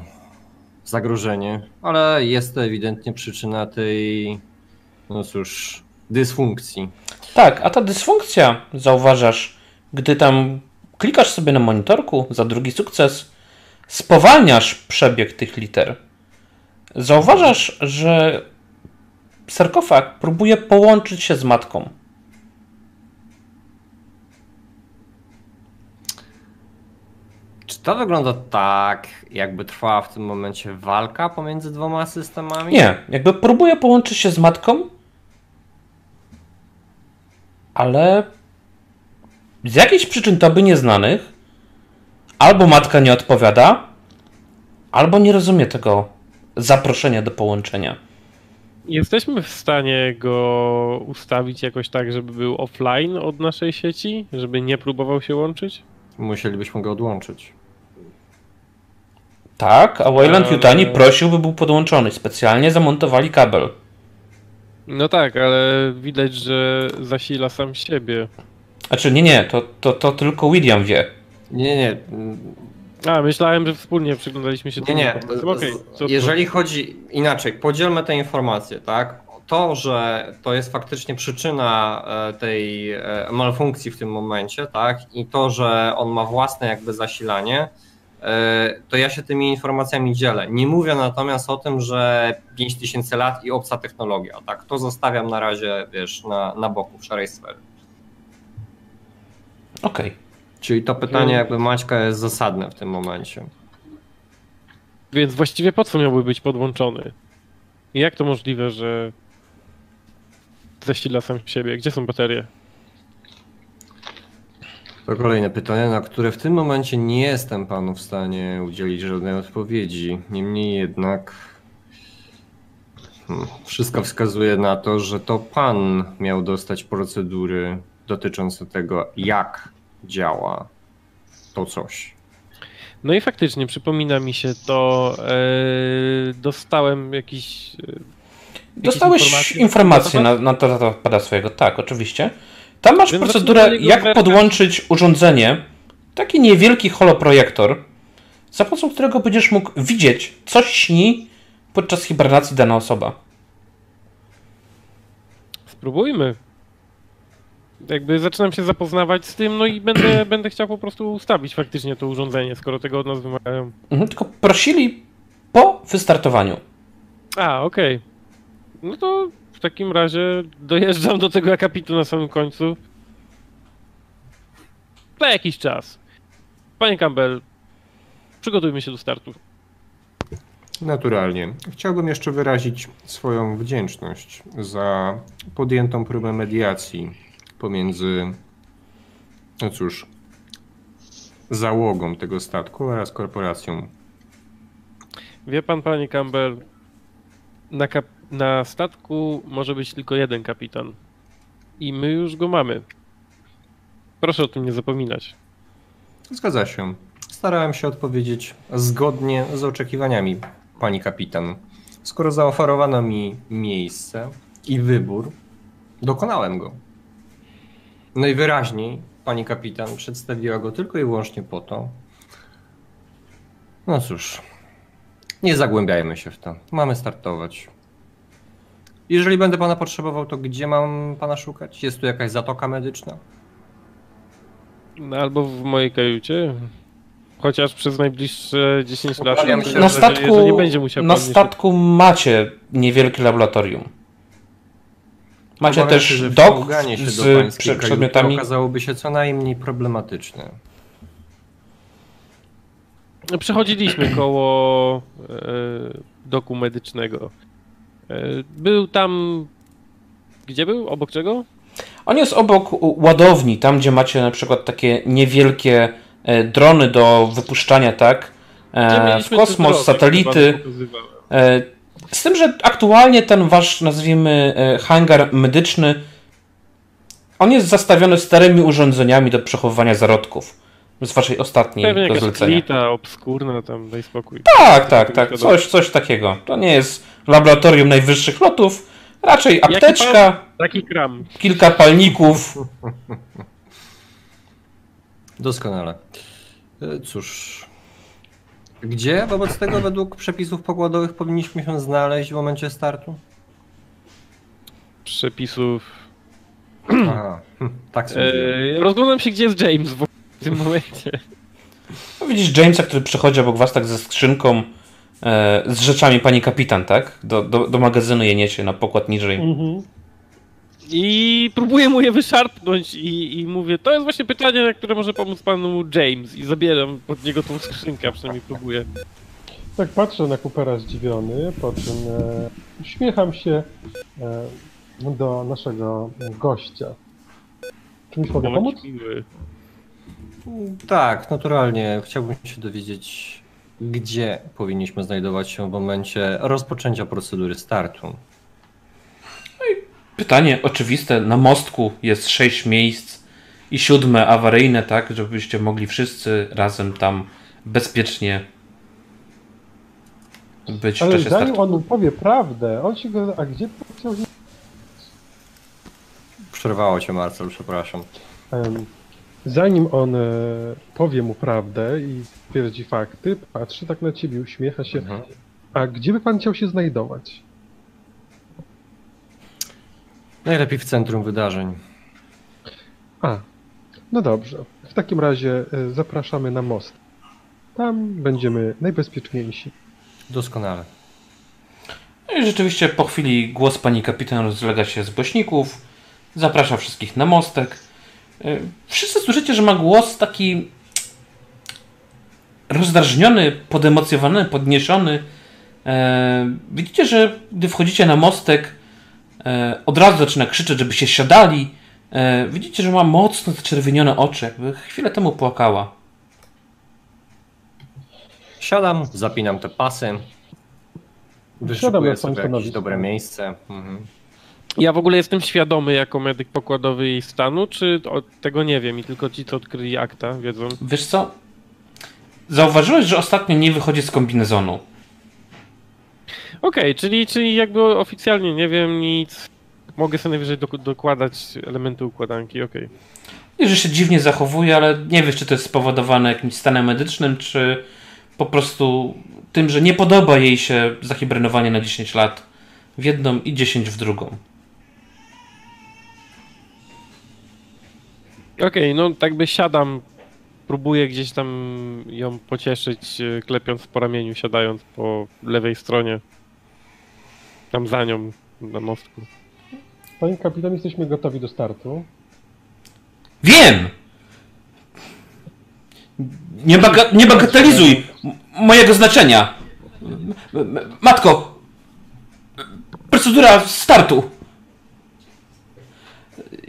zagrożenie, ale jest to ewidentnie przyczyna tej, no cóż, dysfunkcji. Tak, a ta dysfunkcja, zauważasz, gdy tam klikasz sobie na monitorku za drugi sukces, spowalniasz przebieg tych liter. Zauważasz, że sarkofag próbuje połączyć się z matką. To wygląda tak, jakby trwała w tym momencie walka pomiędzy dwoma systemami? Nie, jakby próbuje połączyć się z matką, ale z jakichś przyczyn tobie nieznanych albo matka nie odpowiada, albo nie rozumie tego zaproszenia do połączenia. Jesteśmy w stanie go ustawić jakoś tak, żeby był offline od naszej sieci? Żeby nie próbował się łączyć? Musielibyśmy go odłączyć. Tak, a Wayland Ale- Yutani prosił, by był podłączony. Specjalnie zamontowali kabel. No tak, ale widać, że zasila sam siebie. Znaczy, nie, nie, to, to, to tylko William wie. Nie, nie. A, myślałem, że wspólnie przyglądaliśmy się Nie, tym nie. to- to- Jeżeli chodzi inaczej, podzielmy te informacje, tak? To, że to jest faktycznie przyczyna e, tej e, malfunkcji w tym momencie, tak? I to, że on ma własne jakby zasilanie, to ja się tymi informacjami dzielę. Nie mówię natomiast o tym, że 5000 lat i obca technologia, tak? To zostawiam na razie, wiesz, na, na boku w szarej sfery. Okej. Czyli to pytanie jakby Maćka jest zasadne w tym momencie. Więc właściwie po co miałby być podłączony? I jak to możliwe, że zasila sam siebie? Gdzie są baterie? To kolejne pytanie, na które w tym momencie nie jestem panu w stanie udzielić żadnej odpowiedzi. Niemniej jednak hmm, wszystko wskazuje na to, że to pan miał dostać procedury dotyczące tego, jak działa to coś. No i faktycznie przypomina mi się to. E, dostałem jakiś. E, Dostałeś informację na na, na to, to pada swojego. Tak, oczywiście. Tam masz Więc procedurę, jak podłączyć urządzenie, taki niewielki holoprojektor, za pomocą którego będziesz mógł widzieć, co śni podczas hibernacji dana osoba. Spróbujmy. Jakby zaczynam się zapoznawać z tym, no i będę, będę chciał po prostu ustawić faktycznie to urządzenie, skoro tego od nas wymagają. Mhm, tylko prosili po wystartowaniu. A, okej. No to takim razie dojeżdżam do tego akapitu na samym końcu. Na jakiś czas. Panie Campbell, przygotujmy się do startu. Naturalnie. Chciałbym jeszcze wyrazić swoją wdzięczność za podjętą próbę mediacji pomiędzy, no cóż, załogą tego statku oraz korporacją. Wie pan, panie Campbell, na, kap- na statku może być tylko jeden kapitan. I my już go mamy. Proszę o tym nie zapominać. Zgadza się. Starałem się odpowiedzieć zgodnie z oczekiwaniami pani kapitan. Skoro zaoferowano mi miejsce i wybór, dokonałem go. Najwyraźniej pani kapitan przedstawiła go tylko i wyłącznie po to. No cóż, nie zagłębiajmy się w to. Mamy startować. Jeżeli będę pana potrzebował, to gdzie mam pana szukać? Jest tu jakaś zatoka medyczna? No, albo w mojej kajucie. Chociaż przez najbliższe 10 lat. Obawiam myślę, się, Na że- statku, że nie będzie musiał na podnieść- statku macie niewielkie laboratorium. Macie Obawiam też się, że dok wciąganie się z do pańskiej prze- kajuty przedmiotami. okazałoby się co najmniej problematyczne. Przechodziliśmy koło e, doku medycznego. E, był tam. Gdzie był? Obok czego? On jest obok ładowni, tam gdzie macie na przykład takie niewielkie e, drony do wypuszczania, tak? E, w kosmos, satelity. z tym, że aktualnie ten wasz, nazwijmy, hangar medyczny, on jest zastawiony starymi urządzeniami do przechowywania zarodków. Z waszej ostatniej Pewnie jakaś zlecenia. klita obskurna, tam daj spokój. Tak, tak, tak. Coś, coś takiego. To nie jest laboratorium najwyższych lotów. Raczej apteczka, Taki kram. kilka palników. Doskonale. E, Cóż. Gdzie wobec tego według przepisów pokładowych powinniśmy się znaleźć w momencie startu? Przepisów. Aha, tak sobie. E, rozglądam się, gdzie jest James w tym momencie. No, widzisz Jamesa, który przechodzi obok was tak ze skrzynką e, z rzeczami pani kapitan, tak? Do, do, do magazynu je niesie na pokład niżej. Mhm. I próbuję mu je wyszarpnąć i, i mówię, to jest właśnie pytanie, na które może pomóc panu James. I zabieram od niego tą skrzynkę, a przynajmniej próbuję. Tak patrzę na Coopera zdziwiony, po czym e, uśmiecham się e, do naszego gościa. Czymś mogę pomóc? miły. Tak, naturalnie. Chciałbym się dowiedzieć, gdzie powinniśmy znajdować się w momencie rozpoczęcia procedury startu. Pytanie oczywiste. Na mostku jest sześć miejsc i siódme awaryjne, tak? Żebyście mogli wszyscy razem tam bezpiecznie być w Ale czasie zanim startu. on powie prawdę, on się go... A gdzie chciał... Przerwało cię, Marcel, przepraszam. Em, Zanim on e, powie mu prawdę i twierdzi fakty, patrzy tak na ciebie, uśmiecha się. Mhm. A gdzie by pan chciał się znajdować? Najlepiej w centrum wydarzeń. A, no dobrze. W takim razie e, zapraszamy na most. Tam będziemy najbezpieczniejsi. Doskonale. No i rzeczywiście po chwili głos pani kapitan rozlega się z głośników. Zaprasza wszystkich na mostek. Y, Wszyscy słyszycie, że ma głos taki rozdrażniony, podemocjowany, podniesiony. E, Widzicie, że gdy wchodzicie na mostek, e, od razu zaczyna krzyczeć, żeby się siadali. E, Widzicie, że ma mocno zaczerwienione oczy, jakby chwilę temu płakała. Siadam, zapinam te pasy. Siadam Wyszukuję na swoim sobie jakieś stanowisku. dobre miejsce. Mhm. Ja w ogóle jestem świadomy jako medyk pokładowy jej stanu, czy tego nie wiem i tylko ci, co odkryli akta, wiedzą? Wiesz co? Zauważyłeś, że ostatnio nie wychodzi z kombinezonu. Okej, czyli, czyli jakby oficjalnie nie wiem nic. Mogę sobie najwyżej dok- dokładać elementy układanki, okej. I że się dziwnie zachowuje, ale nie wiesz, czy to jest spowodowane jakimś stanem medycznym, czy po prostu tym, że nie podoba jej się zahibernowanie na 10 lat w jedną i 10 w drugą. Okej, no tak by siadam, próbuję gdzieś tam ją pocieszyć, e, klepiąc po ramieniu, siadając po lewej stronie. Tam za nią, na mostku. Panie kapitan, jesteśmy gotowi do startu. Wiem! Nie, baga nie bagatelizuj mojego znaczenia. Matko, procedura startu.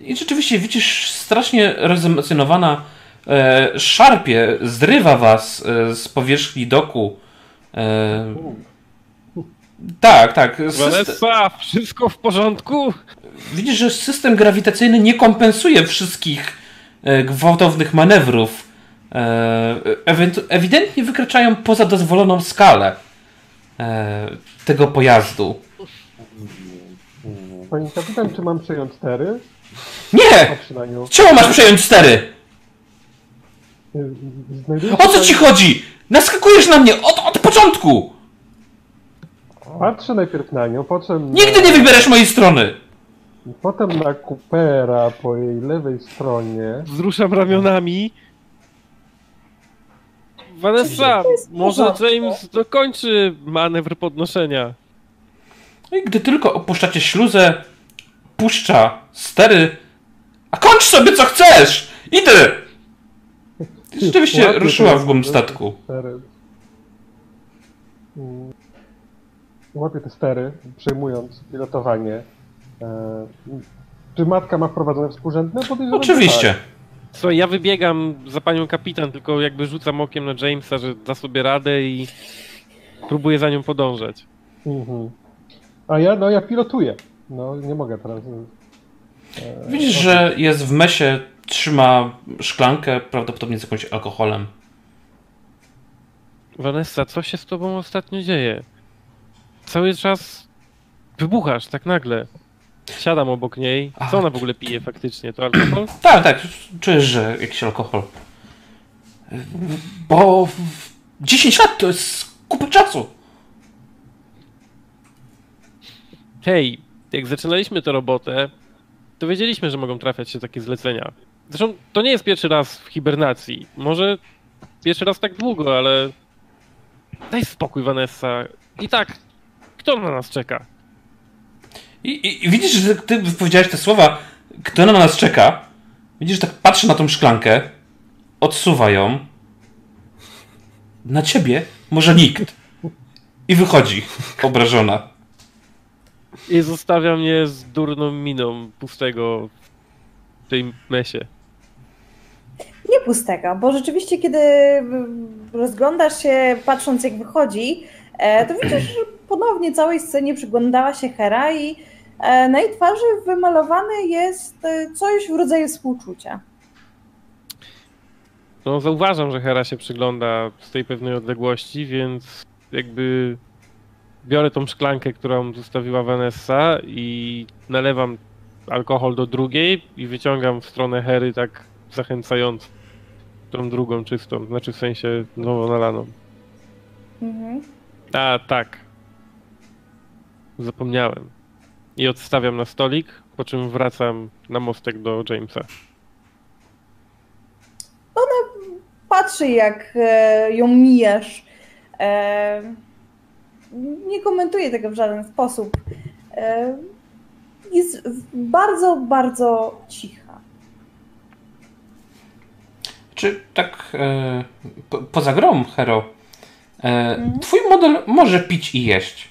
I rzeczywiście widzisz strasznie rozemocjonowana e, szarpie, zrywa was e, z powierzchni doku. E, tak, tak. Vanessa, wszystko w porządku? widzisz, że system grawitacyjny nie kompensuje wszystkich e, gwałtownych manewrów. E, ewidentnie wykraczają poza dozwoloną skalę e, tego pojazdu. Panie kapitan, czy mam przejąć stery? Nie! Czemu masz przejąć stery? O co ci chodzi? Naskakujesz na mnie od, od początku! Patrzę najpierw na nią, potem Nigdy nie wybierasz mojej strony! potem na Coopera po jej lewej stronie. Wzruszam ramionami. Vanessa, może. James dokończy manewr podnoszenia. No i gdy tylko opuszczacie śluzę, puszcza stery. A kończ sobie co chcesz! Idę! I Rzeczywiście Łapie ruszyła w głąb statku. stery. Mm. Łapię te stery, przejmując pilotowanie. E, Czy matka ma wprowadzone współrzędne? Podejrzewam, Oczywiście. Słuchaj, ja wybiegam za panią kapitan, tylko jakby rzucam okiem na Jamesa, że da sobie radę i próbuję za nią podążać. Tak. Mhm. A ja, no ja pilotuję. No nie mogę teraz. e, Widzisz, że jest w mesie, trzyma szklankę, prawdopodobnie z jakimś alkoholem. Vanessa, co się z tobą ostatnio dzieje? Cały czas wybuchasz tak nagle. Siadam obok niej. Co ona w ogóle pije faktycznie? To alkohol? Tak, tak, czujesz, że jakiś alkohol. Bo w- 10 lat to jest kupę czasu. Hej, jak zaczynaliśmy tę robotę, to wiedzieliśmy, że mogą trafiać się takie zlecenia. Zresztą to nie jest pierwszy raz w hibernacji. Może pierwszy raz tak długo, ale daj spokój, Vanessa. I tak, kto na nas czeka? I, i, I widzisz, że ty powiedziałeś te słowa, kto na nas czeka. Widzisz, że tak patrzy na tą szklankę, odsuwa ją. Na ciebie może nikt. I wychodzi, obrażona. I zostawia mnie z durną miną pustego w tej mesie. Nie pustego, bo rzeczywiście, kiedy rozglądasz się, patrząc jak wychodzi, e, to widzisz, że ponownie całej scenie przyglądała się Hera i e, na jej twarzy wymalowane jest e, coś w rodzaju współczucia. No, zauważam, że Hera się przygląda z tej pewnej odległości, więc jakby biorę tą szklankę, którą zostawiła Vanessa i nalewam alkohol do drugiej i wyciągam w stronę Hery tak zachęcająco. Tą drugą czystą, znaczy w sensie nowo nalaną. Mhm. A, tak. Zapomniałem. I odstawiam na stolik, po czym wracam na mostek do Jamesa. Patrzy, jak e, ją mijasz. E, nie komentuje tego w żaden sposób. E, jest bardzo, bardzo cicha. Czy tak e, po, poza grą, Hero, e, twój model może pić i jeść.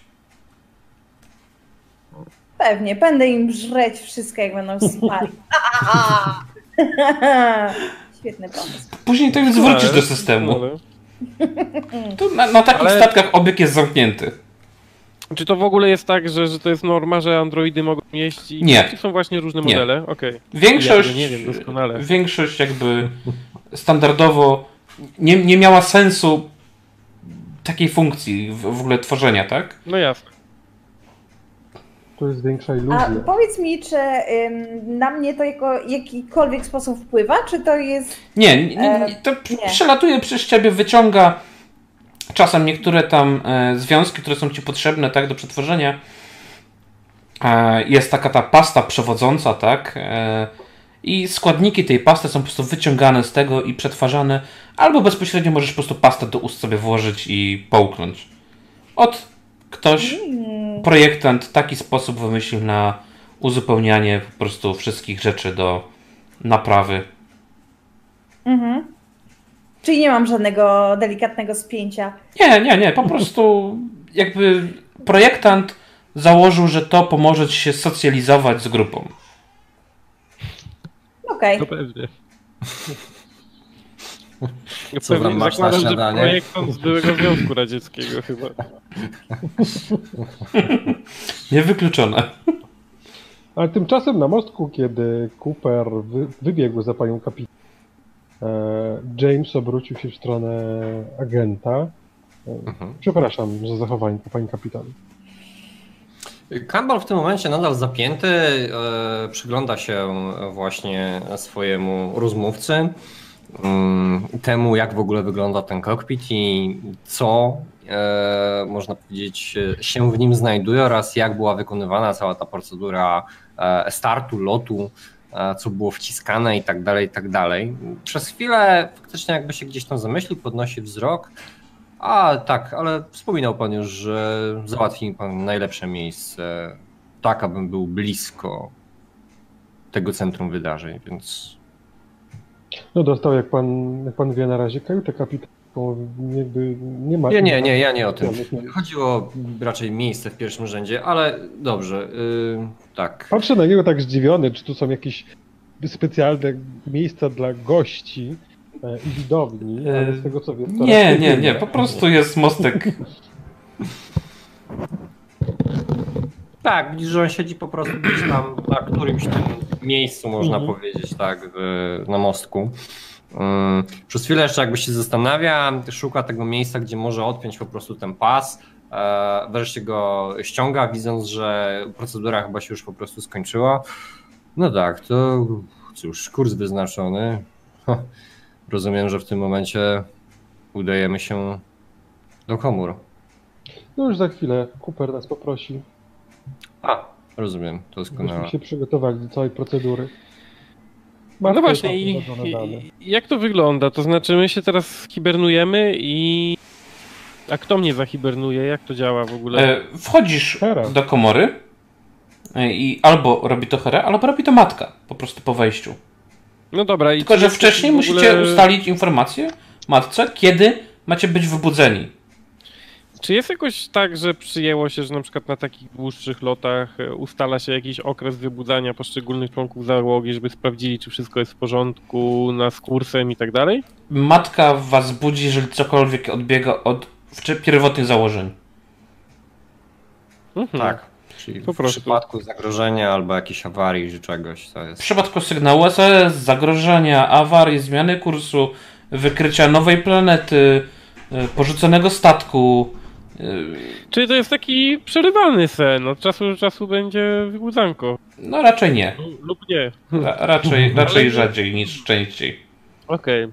Pewnie, będę im żreć wszystko, jak będą spali. Świetny pomysł. Później to już zwrócisz do systemu. To na, na takich Ale- statkach obieg jest zamknięty. Czy to w ogóle jest tak, że, że to jest norma, że androidy mogą jeść i Nie. są właśnie różne Nie. modele? Okej. Większość, Ja nie wiem doskonale. większość jakby standardowo nie, nie miała sensu takiej funkcji w, w ogóle tworzenia, tak? No jasne. To jest większa A powiedz mi, czy ym, na mnie to jako jakikolwiek sposób wpływa, czy to jest... Nie, nie, nie, to nie. przelatuje przez ciebie, wyciąga czasem niektóre tam e, związki, które są ci potrzebne, tak, do przetworzenia. E, jest taka ta pasta przewodząca, tak, e, i składniki tej pasty są po prostu wyciągane z tego i przetwarzane, albo bezpośrednio możesz po prostu pastę do ust sobie włożyć i połknąć. Od ktoś, projektant taki sposób wymyślił na uzupełnianie po prostu wszystkich rzeczy do naprawy Mhm. Czyli nie mam żadnego delikatnego spięcia. Nie, nie, nie. Po prostu jakby projektant założył, że to pomoże ci się socjalizować z grupą. Okej. To pewnie. Co tam masz na śniadanie? projektant z byłego Związku Radzieckiego chyba. Niewykluczone. Ale tymczasem na mostku, kiedy Cooper wy, wybiegł za panią kapitan, e, James obrócił się w stronę agenta. E, Mhm. Przepraszam za zachowanie pani kapitan. Campbell w tym momencie nadal zapięty, e, przygląda się właśnie swojemu rozmówcy, temu jak w ogóle wygląda ten kokpit i co e, można powiedzieć się w nim znajduje oraz jak była wykonywana cała ta procedura e, startu, lotu, e, co było wciskane i tak dalej, i tak dalej. Przez chwilę faktycznie jakby się gdzieś tam zamyślił, podnosi wzrok, a tak, ale wspominał pan już, że załatwi mi pan najlepsze miejsce, tak abym był blisko tego centrum wydarzeń, więc No dostał, jak pan, jak pan wie na razie, kajutę kapitańską. Jakby nie ma... nie, nie, nie, ja nie o tym. Chodziło raczej miejsce w pierwszym rzędzie, ale dobrze, yy, tak. Patrzę na niego tak zdziwiony, czy tu są jakieś specjalne miejsca dla gości e, i widowni, ale z tego co wiem... Nie, nie, nie. Po prostu jest mostek. Tak, widzisz, że on siedzi po prostu gdzieś tam na którymś tym miejscu, można Mhm. powiedzieć, tak, na mostku. Ym, Przez chwilę jeszcze jakby się zastanawia, szuka tego miejsca, gdzie może odpiąć po prostu ten pas. e, Wreszcie go ściąga, widząc, że procedura chyba się już po prostu skończyła. No tak, to cóż, kurs wyznaczony. Rozumiem, że w tym momencie udajemy się do komór. No już za chwilę Cooper nas poprosi, A, rozumiem, doskonale. byśmy się przygotowali do całej procedury. No Matka właśnie, i, i jak to wygląda? To znaczy, my się teraz hibernujemy i. A kto mnie zahibernuje? Jak to działa w ogóle? E, Wchodzisz Hera. do komory e, i albo robi to Hera, albo robi to matka. Po prostu po wejściu. No dobra, i Tylko, że wcześniej w musicie ogóle- ustalić informację matce, kiedy macie być wybudzeni. Czy jest jakoś tak, że przyjęło się, że na przykład na takich dłuższych lotach e, ustala się jakiś okres wybudzania poszczególnych członków załogi, żeby sprawdzili, czy wszystko jest w porządku, na z kursem i tak dalej? Matka was budzi, jeżeli cokolwiek odbiega od pierwotnych założeń. Mhm. Tak. Czyli Po w prostu. przypadku zagrożenia albo jakiejś awarii czy czegoś, to W jest. przypadku sygnału SOS, zagrożenia, awarii, zmiany kursu, wykrycia nowej planety, y, porzuconego statku. Y, Czyli to jest taki przerywany sen, od czasu do czasu będzie wybudzanko. No raczej nie. Lub nie. Ra- raczej, raczej rzadziej niż częściej. Okej.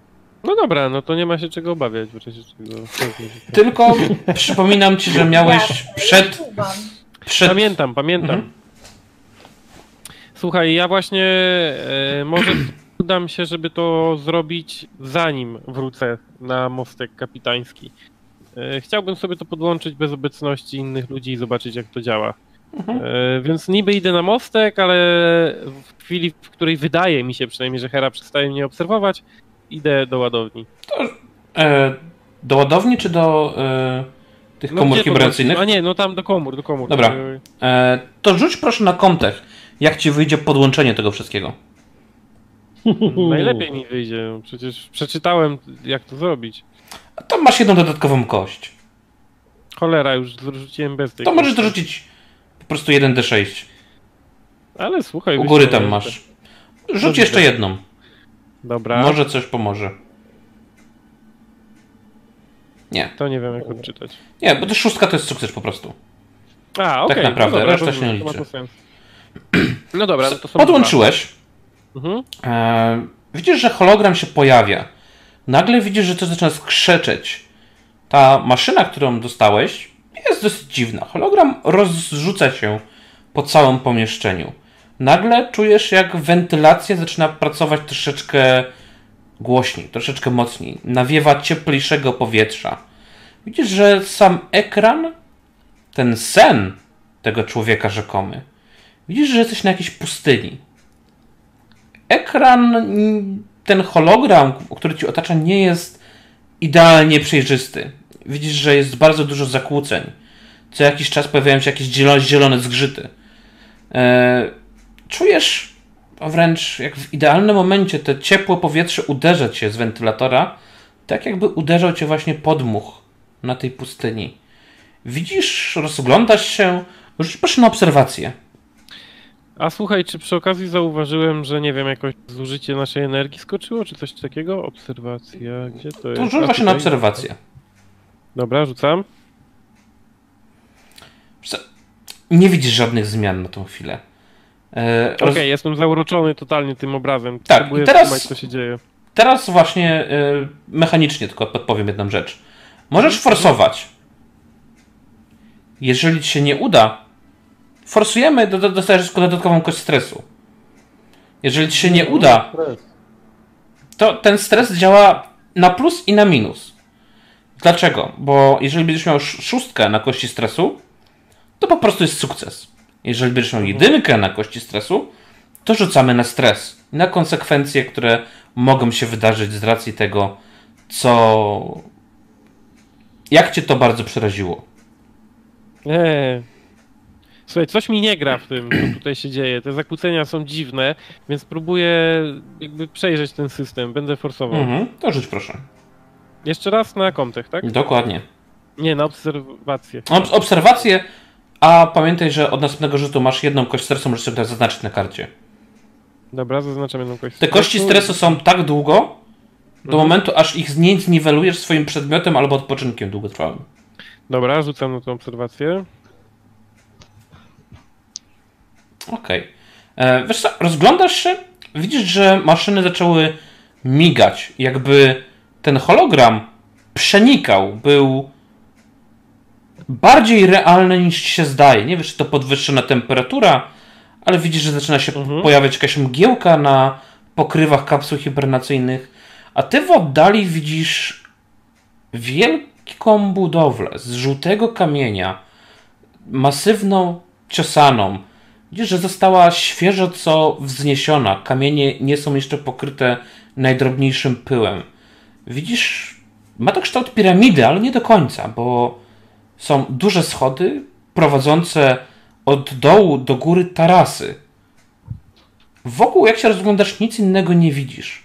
No dobra, no to nie ma się czego obawiać czego. Tylko przypominam ci, że miałeś przed. przed Pamiętam, pamiętam. Mhm. Słuchaj, ja właśnie e, może udam się, żeby to zrobić zanim wrócę na mostek kapitański. E, chciałbym sobie to podłączyć bez obecności innych ludzi i zobaczyć jak to działa. Mhm. E, więc niby idę na mostek, ale w chwili, w której wydaje mi się przynajmniej, że Hera przestaje mnie obserwować, idę do ładowni. E, do ładowni czy do e, tych No komór to hibernacyjnych? A nie, no tam do komór, do komór. Dobra. E, E, to rzuć proszę na kątech, jak ci wyjdzie podłączenie tego wszystkiego. Najlepiej mi wyjdzie, przecież przeczytałem jak to zrobić. A tam masz jedną dodatkową kość. Cholera, już zrzuciłem bez tej To możesz kostki. dorzucić po prostu 1d6. Ale słuchaj, U góry tam masz. Rzuć jeszcze jedną. Dobra, Może coś pomoże. Nie. to nie wiem jak odczytać. Nie, bo to szóstka to jest sukces po prostu. A, okej. naprawdę, no dobra, reszta się nie to ma liczy. to sens. No dobra, no to są Podłączyłeś. dwa. Mhm. E, widzisz, że hologram się pojawia. Nagle widzisz, że to zaczyna skrzeczeć. Ta maszyna, którą dostałeś, jest dosyć dziwna. Hologram rozrzuca się po całym pomieszczeniu. Nagle czujesz, jak wentylacja zaczyna pracować troszeczkę głośniej, troszeczkę mocniej. Nawiewa cieplejszego powietrza. Widzisz, że sam ekran, ten sen tego człowieka rzekomy, widzisz, że jesteś na jakiejś pustyni ekran, ten hologram, który ci otacza, nie jest idealnie przejrzysty. Widzisz, że jest bardzo dużo zakłóceń. Co jakiś czas pojawiają się jakieś zielone, zgrzyty. E, czujesz wręcz jak w idealnym momencie to ciepłe powietrze uderza cię z wentylatora, tak jakby uderzał cię właśnie podmuch na tej pustyni. Widzisz, rozglądasz się, rzuć proszę na obserwację. A słuchaj, czy przy okazji zauważyłem, że nie wiem, jakoś zużycie naszej energii skoczyło, czy coś takiego? Obserwacja, gdzie to jest? To rzuć właśnie na obserwację. Dobra, rzucam. Nie widzisz żadnych zmian na tą chwilę. E, Okej, roz- jestem zauroczony totalnie tym obrazem. Tak, Próbuję i teraz- skumać, co się dzieje. Teraz właśnie e, mechanicznie tylko podpowiem jedną rzecz. Możesz forsować. Jeżeli ci się nie uda, forsujemy, do- do- dostajesz dodatkową kość stresu. Jeżeli ci się nie uda, Stres. to ten stres działa na plus i na minus. Dlaczego? Bo jeżeli będziesz miał sz- szóstkę na kości stresu, to po prostu jest sukces. Jeżeli będziesz miał jedynkę na kości stresu, to rzucamy na stres. Na konsekwencje, które mogą się wydarzyć z racji tego, co. Jak cię to bardzo przeraziło. Nie. Słuchaj, coś mi nie gra w tym, co tutaj się dzieje. Te zakłócenia są dziwne, więc próbuję jakby przejrzeć ten system. Będę forsował. Mhm, to rzuć proszę. Jeszcze raz na kątech, tak? Dokładnie. Nie, na obserwację. Ob- obserwacje, a pamiętaj, że od następnego rzutu masz jedną kość stresu, możesz sobie zaznaczyć na karcie. Dobra, zaznaczam jedną kość. Te kości stresu są tak długo, do momentu, aż ich nie zniwelujesz swoim przedmiotem albo odpoczynkiem długotrwałym. Dobra, rzucam na tą obserwację. Okej. Okay. Wiesz co, rozglądasz się, widzisz, że maszyny zaczęły migać, jakby ten hologram przenikał, był bardziej realny niż ci się zdaje. Nie wiesz, czy to podwyższona temperatura, ale widzisz, że zaczyna się Mhm. pojawiać jakaś mgiełka na pokrywach kapsuł hibernacyjnych, a ty w oddali widzisz wielką budowlę z żółtego kamienia, masywną, ciosaną. Widzisz, że została świeżo co wzniesiona. Kamienie nie są jeszcze pokryte najdrobniejszym pyłem. Widzisz, ma to kształt piramidy, ale nie do końca, bo są duże schody prowadzące od dołu do góry tarasy. Wokół, jak się rozglądasz, nic innego nie widzisz.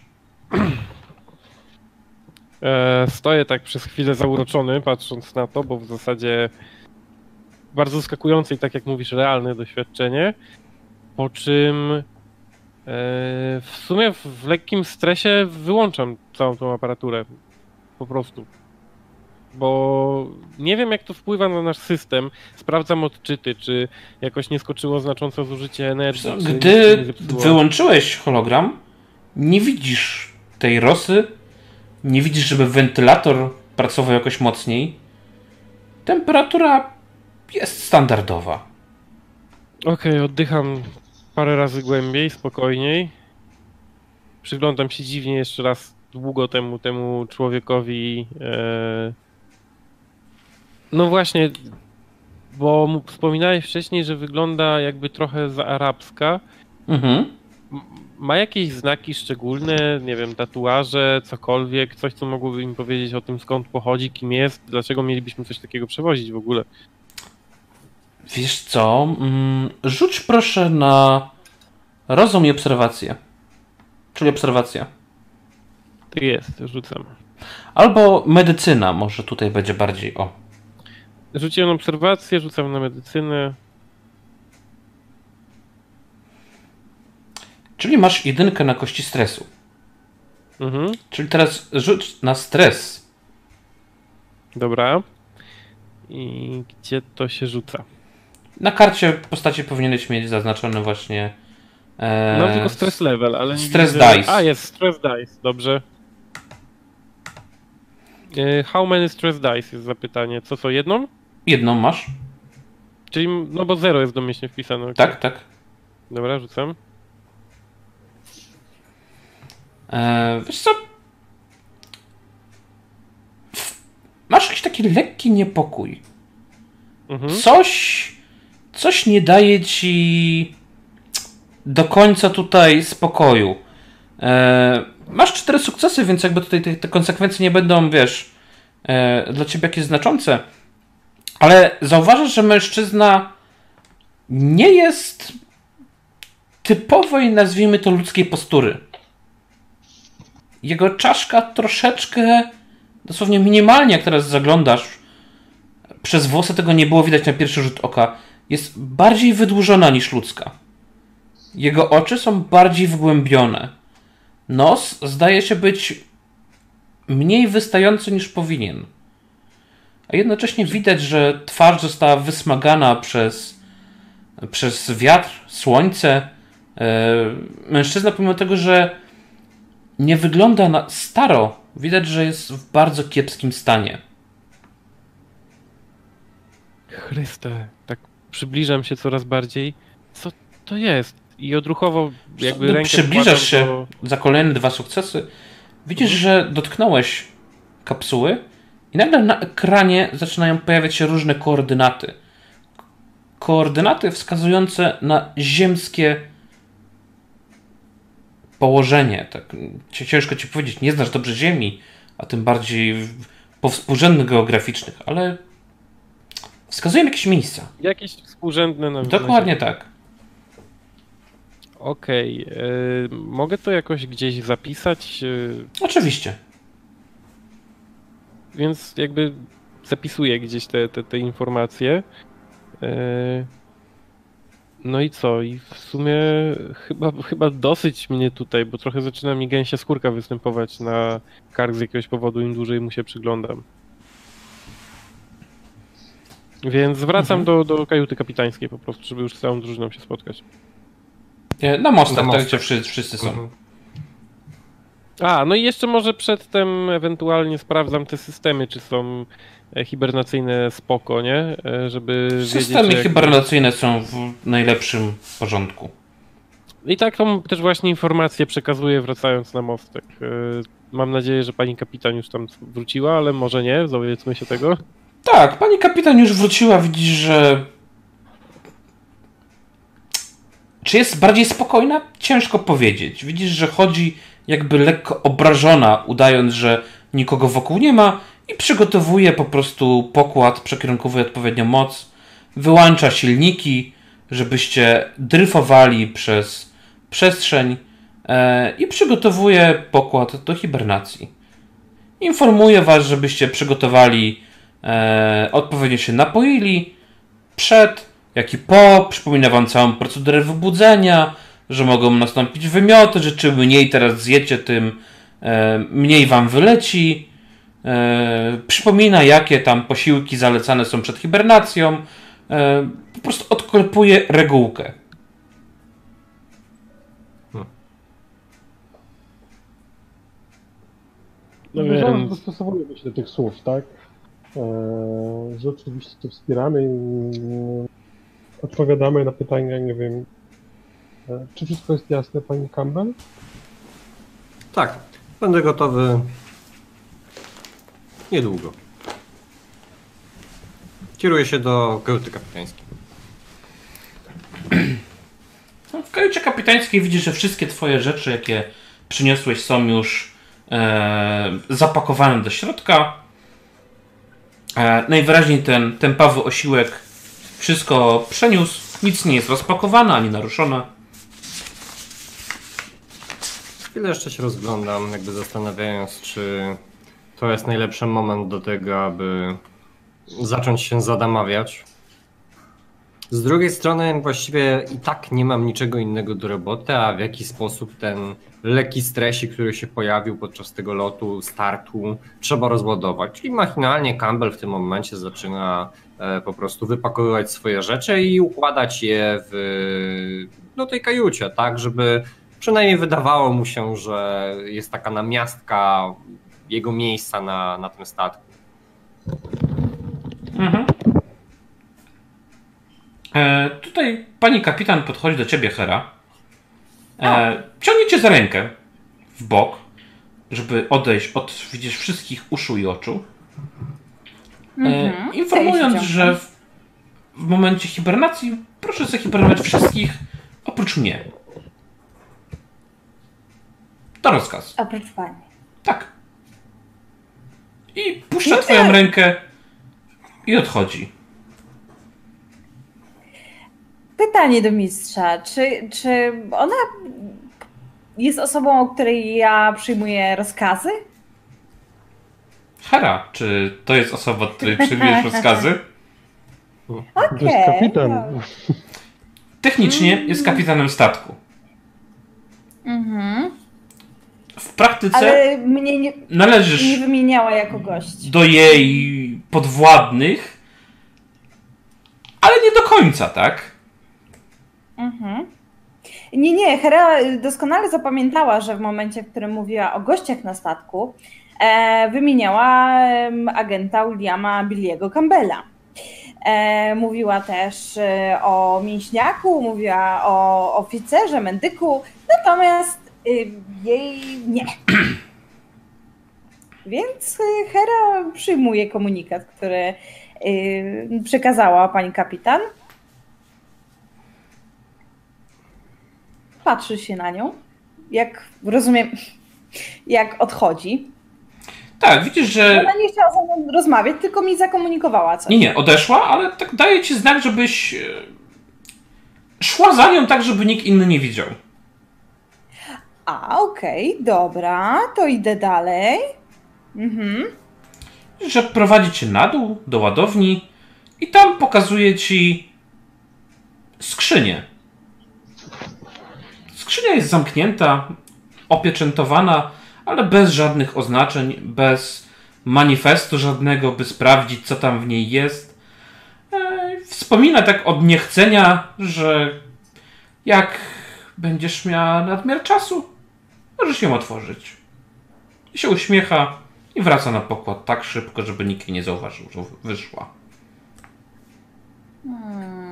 E, stoję tak przez chwilę zauroczony, patrząc na to, bo w zasadzie bardzo zaskakujące i tak jak mówisz, realne doświadczenie. Po czym e, w sumie w, w lekkim stresie wyłączam całą tą aparaturę. Po prostu. Bo nie wiem, jak to wpływa na nasz system. Sprawdzam odczyty, czy jakoś nie skoczyło znacząco zużycie energii. Gdy wyłączyłeś hologram, nie widzisz tej rosy, nie widzisz, żeby wentylator pracował jakoś mocniej. Temperatura jest standardowa. Okej, oddycham parę razy głębiej, spokojniej. Przyglądam się dziwnie jeszcze raz długo temu, temu człowiekowi. E... No właśnie, bo wspominałeś wcześniej, że wygląda jakby trochę za arabska. Mhm. Ma jakieś znaki szczególne, nie wiem, tatuaże, cokolwiek, coś co mogłoby mi powiedzieć o tym skąd pochodzi, kim jest, dlaczego mielibyśmy coś takiego przewozić w ogóle. Wiesz co? Mm, Rzuć proszę na rozum i obserwację. Czyli obserwacja. Tak jest, rzucam. Albo medycyna, może tutaj będzie bardziej o. Rzuciłem na obserwację, rzucam na medycynę. Czyli masz jedynkę na kości stresu. Mhm, Czyli teraz rzuć na stres. dobra. I gdzie to się rzuca? Na karcie postaci powinieneś mieć zaznaczony właśnie. E, No tylko stress level, ale nie Stress widzę... dice. A, jest stress dice, dobrze. E, How many stress dice jest zapytanie? Co, co, jedną? Jedną masz. Czyli, no bo zero jest domyślnie wpisane. okej. Tak, tak. Dobra, rzucam. E, wiesz co? Masz jakiś taki lekki niepokój. Mhm. Coś. Coś nie daje ci do końca tutaj spokoju. E, masz cztery sukcesy, więc jakby tutaj te, te konsekwencje nie będą, wiesz, e, dla ciebie jakieś znaczące. Ale zauważasz, że mężczyzna nie jest typowej, nazwijmy to, ludzkiej postury. Jego czaszka troszeczkę, dosłownie minimalnie, jak teraz zaglądasz, przez włosy tego nie było widać na pierwszy rzut oka, jest bardziej wydłużona niż ludzka. Jego oczy są bardziej wgłębione. Nos zdaje się być mniej wystający niż powinien. A jednocześnie widać, że twarz została wysmagana przez, przez wiatr, słońce. E, Mężczyzna, pomimo tego, że nie wygląda na staro, widać, że jest w bardzo kiepskim stanie. Chryste, tak przybliżam się coraz bardziej. Co to jest? I odruchowo jakby No, rękę przybliżasz się do- za kolejne dwa sukcesy. Widzisz, że dotknąłeś kapsuły i nagle na ekranie zaczynają pojawiać się różne koordynaty. Koordynaty wskazujące na ziemskie położenie. Tak, ciężko ci powiedzieć, nie znasz dobrze Ziemi, a tym bardziej powspółrzędnych geograficznych, ale wskazują jakieś miejsca. Jakieś współrzędne na Dokładnie tak. Okej, y, mogę to jakoś gdzieś zapisać, y, Oczywiście. więc jakby zapisuję gdzieś te, te, te informacje. Y, no i co? I w sumie chyba, chyba dosyć mnie tutaj, bo trochę zaczyna mi gęsia skórka występować na kark z jakiegoś powodu, im dłużej mu się przyglądam. Więc wracam do, do kajuty kapitańskiej po prostu, żeby już z całą drużyną się spotkać. Na mostach, Na tak mostach. gdzie wszyscy, wszyscy są. Mhm. A, no i jeszcze może przedtem ewentualnie sprawdzam te systemy, czy są e, hibernacyjne spoko, nie? E, Żeby Systemy wiedzieć, jak... hibernacyjne są w najlepszym porządku. I taką też właśnie informację przekazuję wracając na mostek. E, Mam nadzieję, że pani kapitan już tam wróciła, ale może nie, dowiedzmy się tego. Tak, pani kapitan już wróciła, widzisz, że. Czy jest bardziej spokojna? Ciężko powiedzieć. Widzisz, że chodzi jakby lekko obrażona, udając, że nikogo wokół nie ma i przygotowuje po prostu pokład, przekierunkowuje odpowiednią moc, wyłącza silniki, żebyście dryfowali przez przestrzeń e, i przygotowuje pokład do hibernacji. Informuje was, żebyście przygotowali e, odpowiednio się napoili przed, jak i po. Przypomina wam całą procedurę wybudzenia, że mogą nastąpić wymioty, że czym mniej teraz zjecie, tym e, mniej wam wyleci. E, przypomina, jakie tam posiłki zalecane są przed hibernacją. E, po prostu odklepuje regułkę. No Podejrzewam, że więc- dostosowujemy się do tych słów, tak? Eee, że oczywiście wspieramy i mm, odpowiadamy na pytania, nie wiem, e, czy wszystko jest jasne, pani Campbell? Tak, będę gotowy niedługo. Kieruję się do kajuty kapitańskiej. W kajucie kapitańskiej widzisz, że wszystkie twoje rzeczy, jakie przyniosłeś, są już e, zapakowane do środka. E, najwyraźniej ten tępawy osiłek wszystko przeniósł. Nic nie jest rozpakowane ani naruszone. Chwilę jeszcze się rozglądam, jakby zastanawiając, czy to jest najlepszy moment do tego, aby zacząć się zadamawiać. Z drugiej strony właściwie i tak nie mam niczego innego do roboty, a w jaki sposób ten lekki stresik, który się pojawił podczas tego lotu, startu, trzeba rozładować. Czyli machinalnie Campbell w tym momencie zaczyna e, po prostu wypakowywać swoje rzeczy i układać je w no, tej kajucie, tak, żeby przynajmniej wydawało mu się, że jest taka namiastka jego miejsca na, na tym statku. Mhm. E, tutaj pani kapitan podchodzi do ciebie, Hera. E, ciągnie cię za rękę w bok, żeby odejść od, widzisz, wszystkich uszu i oczu. E, Mhm. informując, że w, w momencie hibernacji proszę zahibernować wszystkich oprócz mnie. To rozkaz. Oprócz pani. Tak. I puszcza twoją rękę i odchodzi. Pytanie do mistrza. Czy, czy ona jest osobą, o której ja przyjmuję rozkazy? Hera, czy to jest osoba, od której przyjmujesz rozkazy? To jest kapitan. no. Technicznie jest kapitanem statku. Mhm. W praktyce Ale mnie nie, nie należysz wymieniała jako gość. do jej podwładnych, ale nie do końca, tak? Mhm. Nie, nie, Hera doskonale zapamiętała, że w momencie, w którym mówiła o gościach na statku, e, wymieniała agenta Williama Billiego Campbella. E, mówiła też e, o mięśniaku, mówiła o oficerze, medyku, natomiast y, jej nie. Więc y, Hera przyjmuje komunikat, który y, przekazała pani kapitan. Patrzy się na nią, jak rozumiem, jak odchodzi. Tak, widzisz, że. Ona nie chciała ze mną rozmawiać, tylko mi zakomunikowała coś. Nie, nie, odeszła, ale tak daje ci znak, żebyś e, szła za nią tak, żeby nikt inny nie widział. A, okej, dobra, to idę dalej. Mhm. Że prowadzi cię na dół, do ładowni i tam pokazuje ci skrzynię. Skrzynia jest zamknięta, opieczętowana, ale bez żadnych oznaczeń, bez manifestu żadnego, by sprawdzić, co tam w niej jest. E, Wspomina tak od niechcenia, że jak będziesz miała nadmiar czasu, możesz ją otworzyć. I się uśmiecha i wraca na pokład tak szybko, żeby nikt nie zauważył, że wyszła. Hmm.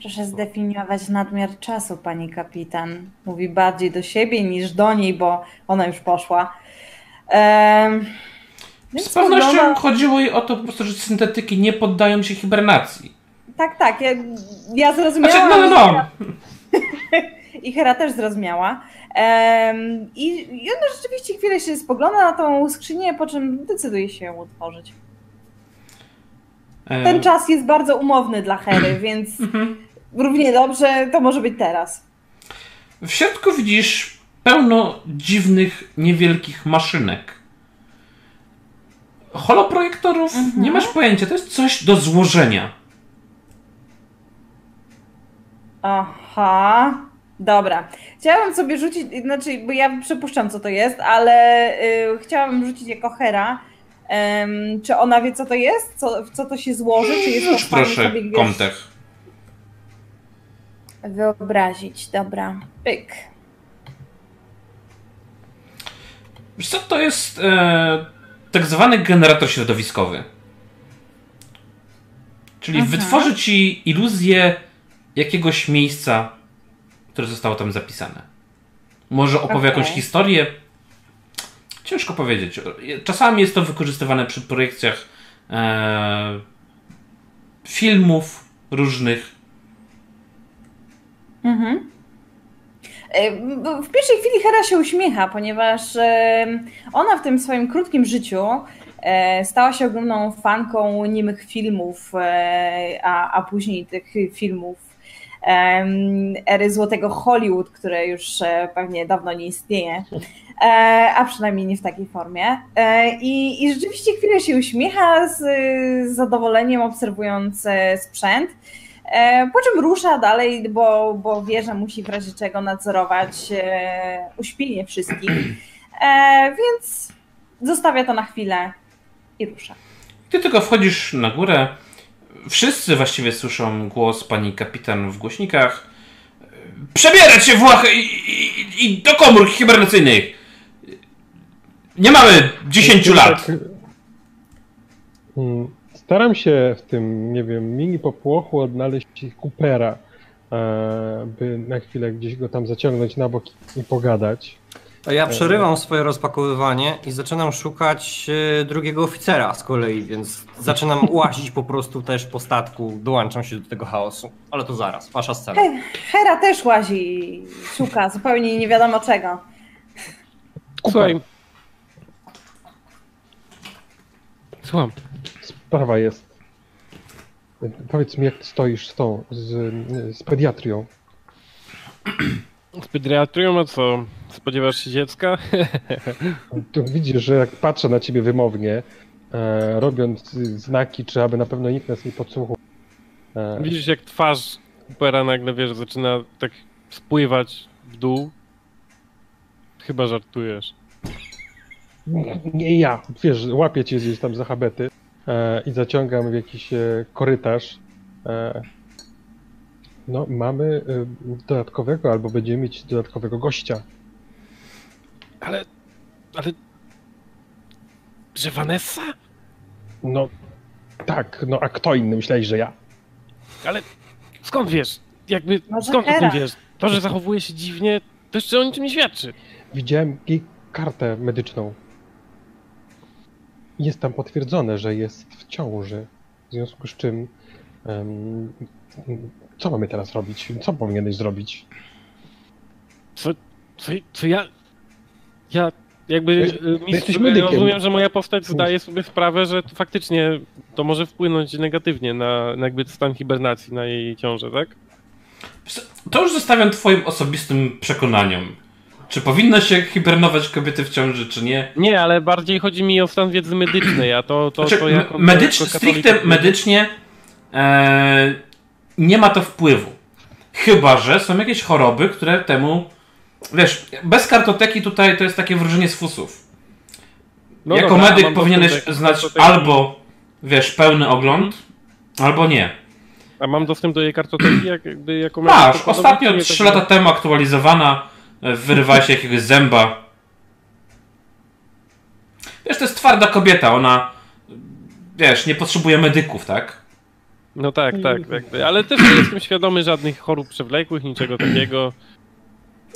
Proszę zdefiniować nadmiar czasu, pani kapitan. Mówi bardziej do siebie niż do niej, bo ona już poszła. Więc Z pewnością wygląda- chodziło jej o to po prostu, że syntetyki nie poddają się hibernacji. Tak, tak. Ja, ja zrozumiałam. Znaczy, no, no, no. I Hera też zrozumiała. Em, i, I ona rzeczywiście chwilę się spogląda na tą skrzynię, po czym decyduje się ją otworzyć. Ten czas jest bardzo umowny dla Hery, więc Mhm. Równie dobrze to może być teraz. W środku widzisz pełno dziwnych, niewielkich maszynek. Holoprojektorów nie masz pojęcia, to jest coś do złożenia. Aha, dobra. Chciałabym sobie rzucić, znaczy, bo ja przypuszczam, co to jest, ale y, chciałabym rzucić jako Hera. Em, czy ona wie, co to jest? Co, w co to się złoży? Czy jest to Rzuć stanie proszę sobie, wiesz. Wyobrazić? Dobra, pyk. Wiesz co, to jest e, tak zwany generator środowiskowy. Czyli Mhm. wytworzy ci iluzję jakiegoś miejsca, które zostało tam zapisane. Może opowie Okej. jakąś historię. Ciężko powiedzieć. Czasami jest to wykorzystywane przy projekcjach e, filmów różnych. Mhm. E, W pierwszej chwili Hera się uśmiecha, ponieważ e, ona w tym swoim krótkim życiu e, stała się ogromną fanką niemych filmów, a, a później tych filmów ery złotego Hollywood, które już pewnie dawno nie istnieje, a przynajmniej nie w takiej formie. I, i rzeczywiście chwilę się uśmiecha z, zadowoleniem obserwując sprzęt. E, Po czym rusza dalej, bo, bo wie, że musi w razie czego nadzorować e, uśpienie wszystkich. E, więc zostawia to na chwilę i rusza. Gdy tylko wchodzisz na górę, wszyscy właściwie słyszą głos pani kapitan w głośnikach. Przebierać się Włochy i, i, i do komór hibernacyjnych! Nie mamy 10 lat! Tak, mm, Staram się w tym, nie wiem, mini popłochu odnaleźć Coopera, e, by na chwilę gdzieś go tam zaciągnąć na bok i pogadać. To ja przerywam swoje rozpakowywanie i zaczynam szukać e, drugiego oficera z kolei, więc zaczynam łazić po prostu też po statku, dołączam się do tego chaosu. Ale to zaraz, wasza scena. He- Hera też łazi szuka zupełnie nie wiadomo czego. Słuchaj. Słucham. Sprawa jest. Powiedz mi, jak stoisz z tą, z, z pediatrią. Z pediatrią, a co? Spodziewasz się dziecka? Tu widzisz, że jak patrzę na ciebie wymownie, e, robiąc znaki, czy aby na pewno nikt nas nie podsłuchał. E, Widzisz jak twarz Coopera nagle, wiesz, zaczyna tak spływać w dół? Chyba żartujesz. Nie ja, wiesz, łapię cię gdzieś tam za habety i zaciągam w jakiś e, korytarz. E, no, mamy e, dodatkowego, albo będziemy mieć dodatkowego gościa. Ale... ale... Że Vanessa? No, tak, no a kto inny? Myślałeś, że ja? Ale skąd wiesz? Jakby, Może skąd o Hera? tym wiesz? To, że zachowuje się dziwnie, to jeszcze o niczym nie świadczy. Widziałem jej kartę medyczną. Jest tam potwierdzone, że jest w ciąży. W związku z czym. em, co mamy teraz robić? Co powinieneś zrobić? Co, co, co ja... Ja jakby... Y, mistrz- jesteś medykiem. Rozumiem, że moja postać zdaje sobie sprawę, że to faktycznie to może wpłynąć negatywnie na, na jakby stan hibernacji, na jej ciążę, tak? To już zostawiam twoim osobistym przekonaniom. Czy powinno się hibernować kobiety w ciąży, czy nie? Nie, ale bardziej chodzi mi o stan wiedzy medycznej, a to, to, Znaczy, to jako, medycz, jako stricte medycznie e, nie ma to wpływu. Chyba, że są jakieś choroby, które temu. Wiesz, bez kartoteki tutaj to jest takie wróżenie z fusów. No jako dobra, medyk powinieneś dostęp znać albo, wiesz, pełny ogląd, albo nie. A mam dostęp do jej kartoteki jak, jakby jako medyk, Masz, ostatnio podobnie 3 tak- lata temu aktualizowana, wyrywała się jakiegoś zęba. Wiesz, to jest twarda kobieta, ona, wiesz, nie potrzebuje medyków, tak? No tak, tak, jakby. ale też nie jestem świadomy żadnych chorób przewlekłych, niczego takiego.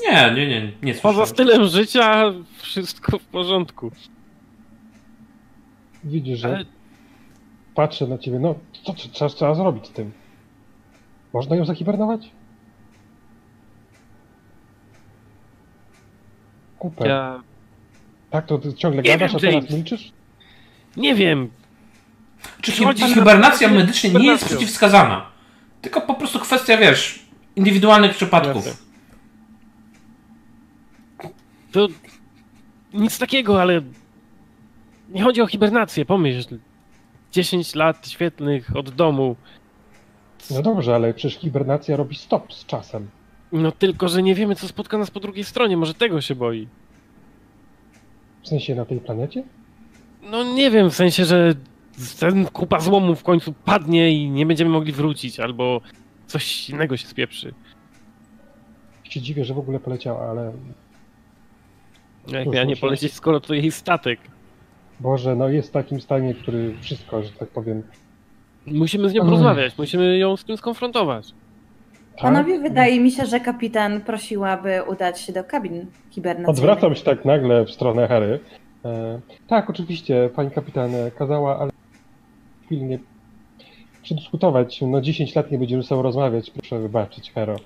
Nie, nie, nie, nie Poza słyszałem. stylem życia wszystko w porządku. Widzisz, że Ale patrzę na ciebie. No, co, co trzeba, trzeba zrobić z tym? Można ją zahibernować? Kupę. ja Tak, to ty ciągle Nie gadasz, wiem, a teraz milczysz? nie wiem. Czy Przychodzi hi- na- hibernacja medycznie nie jest przeciwwskazana? Tylko po prostu kwestia, wiesz, indywidualnych przypadków. Jasne. To nic takiego, ale nie chodzi o hibernację, pomyśl. 10 lat świetnych od domu. No dobrze, ale przecież hibernacja robi stop z czasem. No tylko, że nie wiemy, co spotka nas po drugiej stronie. Może tego się boi. W sensie na tej planecie? No nie wiem, w sensie, że ten kupa złomu w końcu padnie i nie będziemy mogli wrócić, albo coś innego się spieprzy. Się dziwię, że w ogóle poleciała, ale Jak Cóż, miała nie polecieć, skoro to jej statek. Boże, no jest w takim stanie, który wszystko, że tak powiem. Musimy z nią porozmawiać, musimy ją z tym skonfrontować. Tak? Panowie, wydaje mi się, że kapitan prosiła, by udać się do kabin hibernacyjnych. Odwracam się tak nagle w stronę Harry. E, tak, oczywiście, pani kapitan kazała, ale pilnie przedyskutować. No 10 lat nie będziemy ze sobą rozmawiać, proszę wybaczyć, Hero.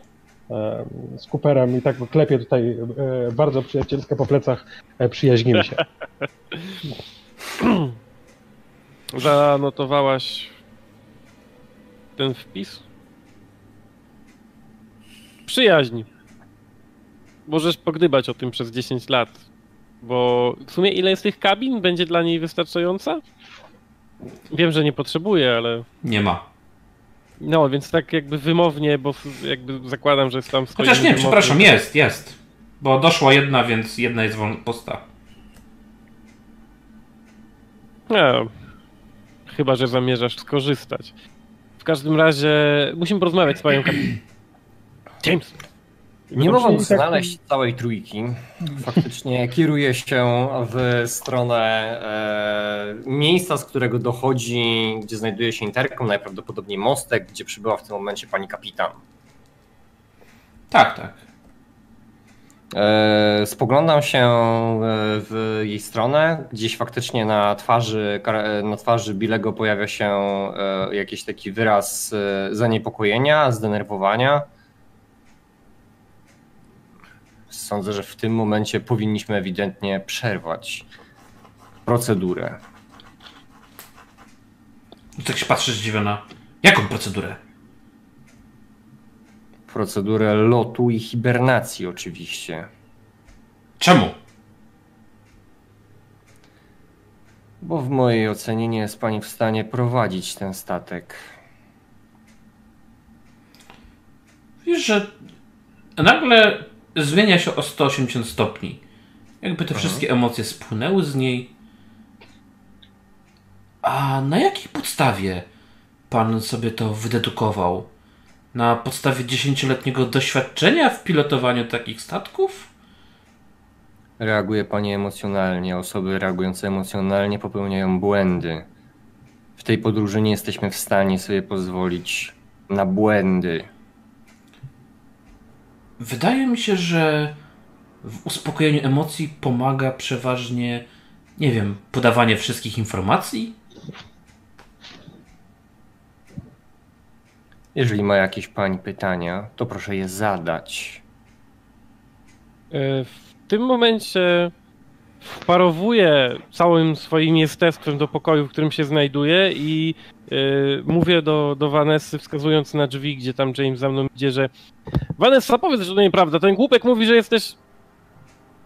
E, z Cooperem i tak go klepię tutaj e, bardzo przyjacielsko po plecach, e, przyjaźnimy się. Zanotowałaś ten wpis? Przyjaźń. Możesz pogdybać o tym przez 10 lat. Bo w sumie ile jest tych kabin? Będzie dla niej wystarczająca? Wiem, że nie potrzebuje, ale. Nie ma. No, więc tak jakby wymownie, bo jakby zakładam, że jest tam swoim Chociaż nie, wymownym- przepraszam, jest, jest. Bo doszła jedna, więc jedna jest wolna pusta. No, chyba, że zamierzasz skorzystać. W każdym razie musimy porozmawiać z panią kap... James! Nie mogąc znaleźć całej trójki, faktycznie kieruję się w stronę e, miejsca, z którego dochodzi, gdzie znajduje się interkom, najprawdopodobniej mostek, gdzie przybyła w tym momencie pani kapitan. Tak, tak. E, spoglądam się e, w jej stronę. Gdzieś faktycznie na twarzy, na twarzy Bilego pojawia się e, jakiś taki wyraz e, zaniepokojenia, zdenerwowania. Sądzę, że w tym momencie powinniśmy ewidentnie przerwać procedurę. Tak się patrzy zdziwiona. Jaką procedurę? Procedurę lotu i hibernacji, oczywiście. Czemu? Bo w mojej ocenie nie jest pani w stanie prowadzić ten statek. Wiesz, że nagle zmienia się o 180 stopni. Jakby te wszystkie emocje spłynęły z niej. A na jakiej podstawie pan sobie to wydedukował? Na podstawie dziesięcioletniego doświadczenia w pilotowaniu takich statków? Reaguje pani emocjonalnie. Osoby reagujące emocjonalnie popełniają błędy. W tej podróży nie jesteśmy w stanie sobie pozwolić na błędy. Wydaje mi się, że w uspokojeniu emocji pomaga przeważnie, nie wiem, podawanie wszystkich informacji? Jeżeli ma jakieś pani pytania, to proszę je zadać. E, W tym momencie wparowuję całym swoim jestestwem do pokoju, w którym się znajduję i e, mówię do, do Vanessy, wskazując na drzwi, gdzie tam James za mną idzie, że Vanessa, powiedz, że to nieprawda. Ten głupek mówi, że jesteś...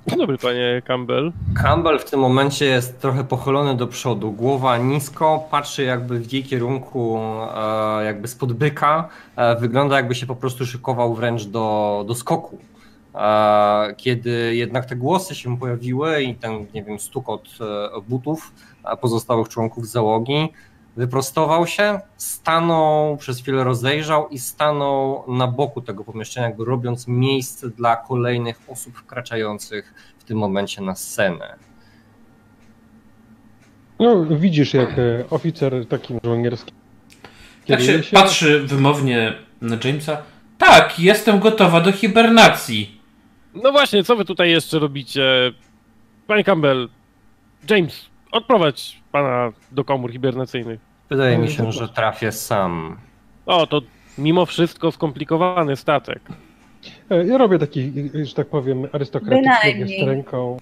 Dzień dobry, panie Campbell. Campbell w tym momencie jest trochę pochylony do przodu, głowa nisko, patrzy jakby w jej kierunku, e, jakby spod byka. E, wygląda jakby się po prostu szykował wręcz do, do skoku. E, kiedy jednak te głosy się pojawiły i ten, nie wiem, stukot e, butów e, pozostałych członków załogi, wyprostował się, stanął, przez chwilę rozejrzał i stanął na boku tego pomieszczenia, jakby robiąc miejsce dla kolejnych osób wkraczających w tym momencie na scenę. No, widzisz, jak e, oficer takim żołnierskim Tak się się. patrzy wymownie na Jamesa. Tak, jestem gotowa do hibernacji. No właśnie, co wy tutaj jeszcze robicie? Panie Campbell, James, odprowadź pana do komór hibernacyjnych. Wydaje mi No, się, zobacz. że trafię sam. O, to mimo wszystko skomplikowany statek. E, Ja robię taki, że tak powiem, arystokratyczny gest ręką.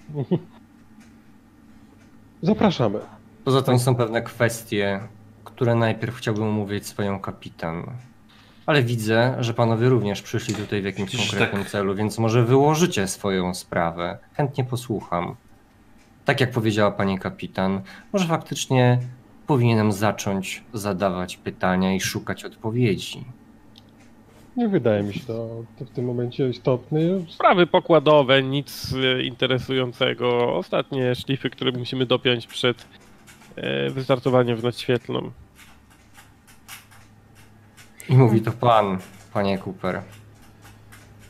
Zapraszamy. Poza tym są pewne kwestie, które najpierw chciałbym omówić swoją kapitan. Ale widzę, że panowie również przyszli tutaj w jakimś Przecież konkretnym tak. celu, więc może wyłożycie swoją sprawę. Chętnie posłucham. Tak jak powiedziała pani kapitan, może faktycznie powinienem zacząć zadawać pytania i szukać odpowiedzi. Nie wydaje mi się to, to w tym momencie istotne. Sprawy pokładowe, nic e, interesującego. Ostatnie szlify, które musimy dopiąć przed e, wystartowaniem w noc świetlną. I mówi to pan, panie Cooper.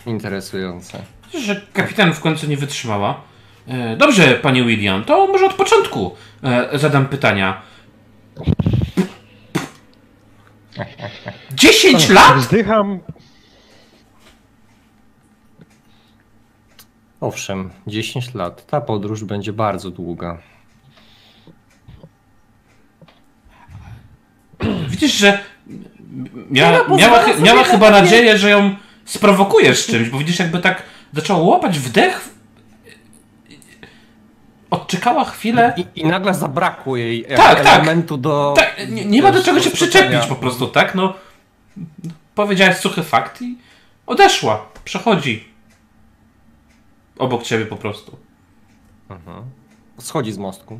Interesujące. Że kapitan w końcu nie wytrzymała. E, Dobrze, panie William, to może od początku e, zadam pytania. 10 lat? Wzdycham. Owszem, 10 lat. Ta podróż będzie bardzo długa. Widzisz, że mia, No, miała, miała na chyba nadzieję, że ją sprowokujesz czymś, bo widzisz, jakby tak zaczęła łapać wdech. Odczekała chwilę. I, i nagle zabrakło jej Tak, tak. elementu do. Tak, nie, nie ma do czego się przyczepić po prostu, tak? No, powiedziałeś suchy fakt i odeszła. Przechodzi. Obok ciebie po prostu. Mhm. Schodzi z mostku.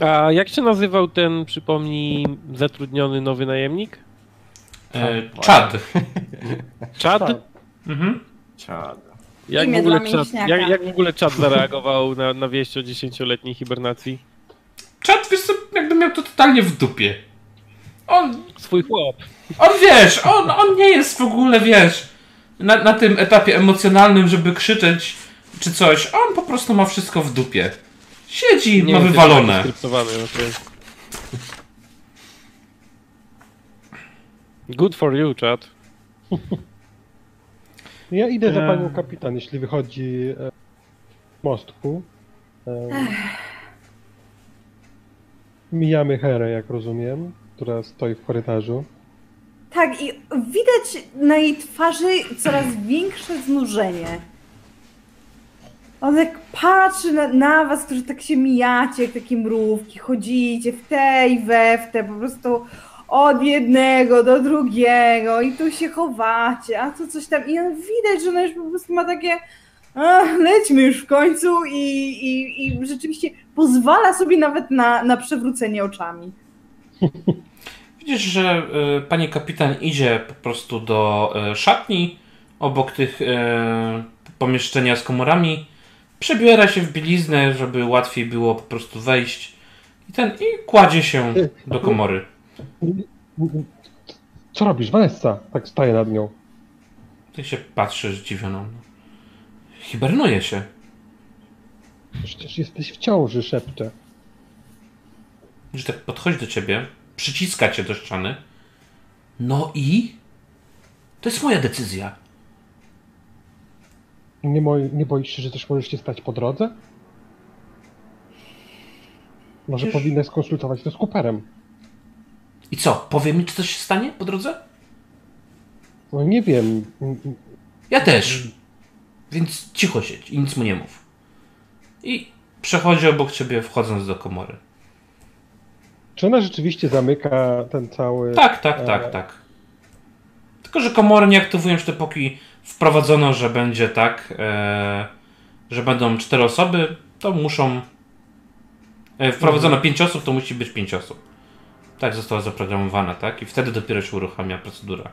A jak się nazywał ten, przypomnij, zatrudniony nowy najemnik? E, Chad. Chad? Tak. Mhm. Ciad. Jak w, ogóle mięśniaka. jak, jak w ogóle Chad zareagował na, na wieść o 10-letniej hibernacji? Chad, wiesz co, jakby miał to totalnie w dupie. On, Swój chłop. on wiesz, on, on nie jest w ogóle, wiesz, na, na tym etapie emocjonalnym, żeby krzyczeć czy coś. On po prostu ma wszystko w dupie. Siedzi, ma wiem, czy wywalone. jest skryptowany, to jest- Good for you, Chad. Ja idę za Eee. panią kapitan, jeśli wychodzi e, z mostku. E, mijamy Herę, jak rozumiem, która stoi w korytarzu. Tak, i widać na jej twarzy coraz większe znużenie. On tak patrzy na, na was, którzy tak się mijacie, jak takie mrówki, chodzicie w te i we w te, po prostu od jednego do drugiego i tu się chowacie, a tu coś tam. I widać, że ona już po prostu ma takie lećmy już w końcu i, i, i rzeczywiście pozwala sobie nawet na, na przewrócenie oczami. Widzisz, że y, pani kapitan idzie po prostu do y, szatni obok tych y, pomieszczenia z komorami. Przebiera się w bieliznę, żeby łatwiej było po prostu wejść. I ten i kładzie się do komory. Co robisz, Vanessa? Tak staje nad nią. Ty się patrzysz zdziwioną. Hibernuje się. Przecież jesteś w ciąży, szepcze. Że tak podchodzi do ciebie, przyciska cię do ściany. No i? To jest moja decyzja. Nie, moi, nie boisz się, że też możesz się stać po drodze? Może Przecież- powinnaś skonsultować to z Cooperem. I co, powie mi, czy coś się stanie po drodze? No nie wiem. Ja też. Więc cicho siedź i nic mu nie mów. I przechodzi obok ciebie, wchodząc do komory. Czy ona rzeczywiście zamyka ten cały... Tak, tak, tak, tak. Tylko, że komory nie aktywują się dopóki wprowadzono, że będzie tak, e, że będą cztery osoby, to muszą. E, wprowadzono pięć osób, to musi być pięć osób. Tak została zaprogramowana, tak? I wtedy dopiero się uruchamia procedura.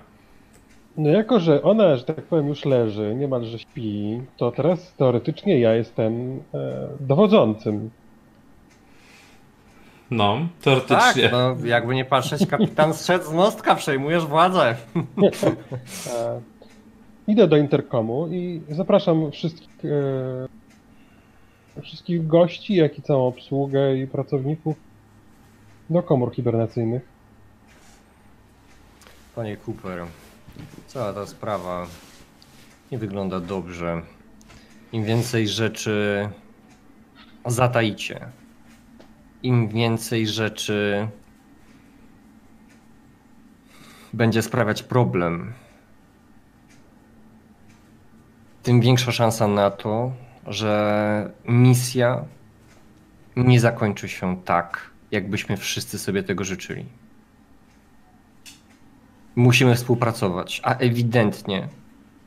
No jako, że ona, że tak powiem, już leży, niemalże śpi, to teraz teoretycznie ja jestem e, dowodzącym. No, Tak, teoretycznie. no jakby nie patrzeć, kapitan zszedł z mostka, przejmujesz władzę. E, idę do interkomu i zapraszam wszystkich, e, wszystkich gości, jak i całą obsługę i pracowników do komór hibernacyjnych. Panie Cooper, cała ta sprawa nie wygląda dobrze. Im więcej rzeczy zataicie, im więcej rzeczy będzie sprawiać problem, tym większa szansa na to, że misja nie zakończy się tak, jakbyśmy wszyscy sobie tego życzyli. Musimy współpracować, a ewidentnie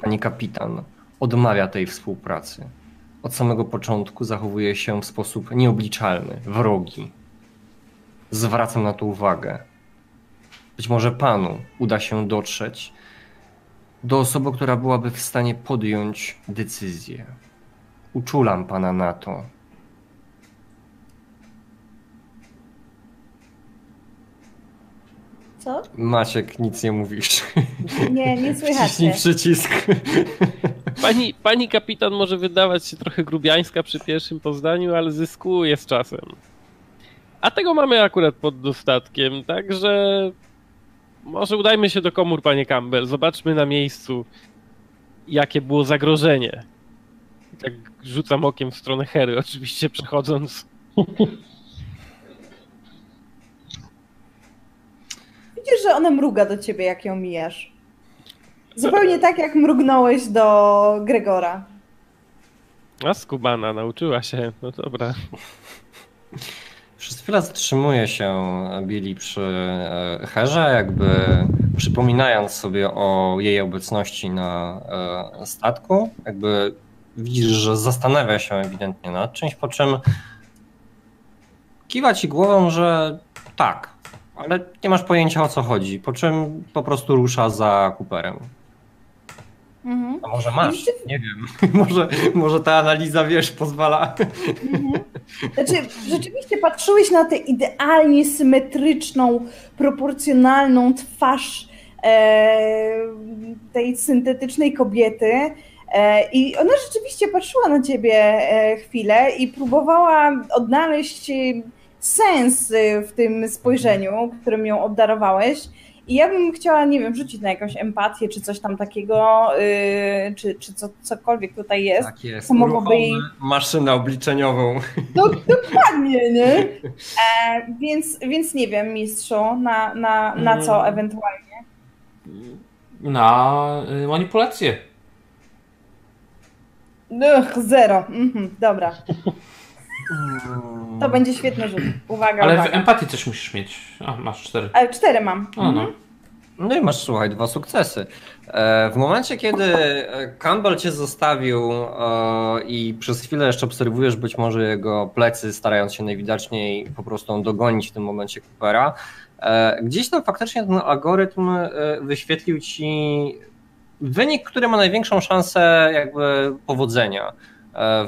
pani kapitan odmawia tej współpracy. Od samego początku zachowuje się w sposób nieobliczalny, wrogi. Zwracam na to uwagę. Być może panu uda się dotrzeć do osoby, która byłaby w stanie podjąć decyzję. Uczulam pana na to. Co? Maciek, nic nie mówisz. Nie, nie słychać. przycisk. Pani, pani kapitan może wydawać się trochę grubiańska przy pierwszym poznaniu, ale zyskuje z czasem. A tego mamy akurat pod dostatkiem, także może udajmy się do komór, panie Campbell. Zobaczmy na miejscu, jakie było zagrożenie. Tak rzucam okiem w stronę Hery, oczywiście przechodząc. Widzisz, że ona mruga do ciebie, jak ją mijasz. Zupełnie tak, jak mrugnąłeś do Gregora. A skubana, nauczyła się. No dobra. Wszyscy chwilę zatrzymuje się Billy przy e, Herze, jakby przypominając sobie o jej obecności na e, statku. Jakby widzisz, że zastanawia się ewidentnie nad czymś, po czym kiwa ci głową, że tak, ale nie masz pojęcia o co chodzi, po czym po prostu rusza za Cooperem. Mhm. A może masz? Nie wiem. może, może ta analiza, wiesz, pozwala. Znaczy, rzeczywiście patrzyłeś na tę idealnie symetryczną, proporcjonalną twarz e, tej syntetycznej kobiety. E, I ona rzeczywiście patrzyła na ciebie e, chwilę i próbowała odnaleźć sens e, w tym spojrzeniu, którym ją obdarowałeś. I ja bym chciała, nie wiem, rzucić na jakąś empatię, czy coś tam takiego, yy, czy, czy co, cokolwiek tutaj jest. Tak jest. To mogłoby jej- maszynę obliczeniową. No, dokładnie, nie? E, więc, więc nie wiem, mistrzu, na, na, na co Mm. ewentualnie. Na y, manipulację. Ugh, zero. Mhm, dobra. To będzie świetny rzut. Uwaga, Ale w uwaga. empatii coś musisz mieć. A, masz cztery. Ale cztery mam. A, no. Mhm. No i masz, słuchaj, dwa sukcesy. E, W momencie, kiedy e, Campbell cię zostawił e, i przez chwilę jeszcze obserwujesz być może jego plecy, starając się najwidoczniej po prostu dogonić w tym momencie Coopera, e, gdzieś tam faktycznie ten algorytm wyświetlił ci wynik, który ma największą szansę jakby powodzenia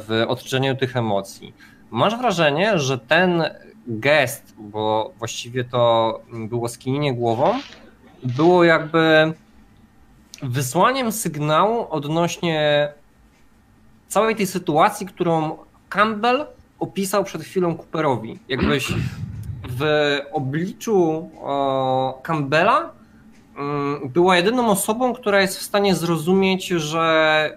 w odczynieniu tych emocji. Masz wrażenie, że ten gest, bo właściwie to było skinienie głową, było jakby wysłaniem sygnału odnośnie całej tej sytuacji, którą Campbell opisał przed chwilą Cooperowi. Jakbyś w obliczu Campbella była jedyną osobą, która jest w stanie zrozumieć, że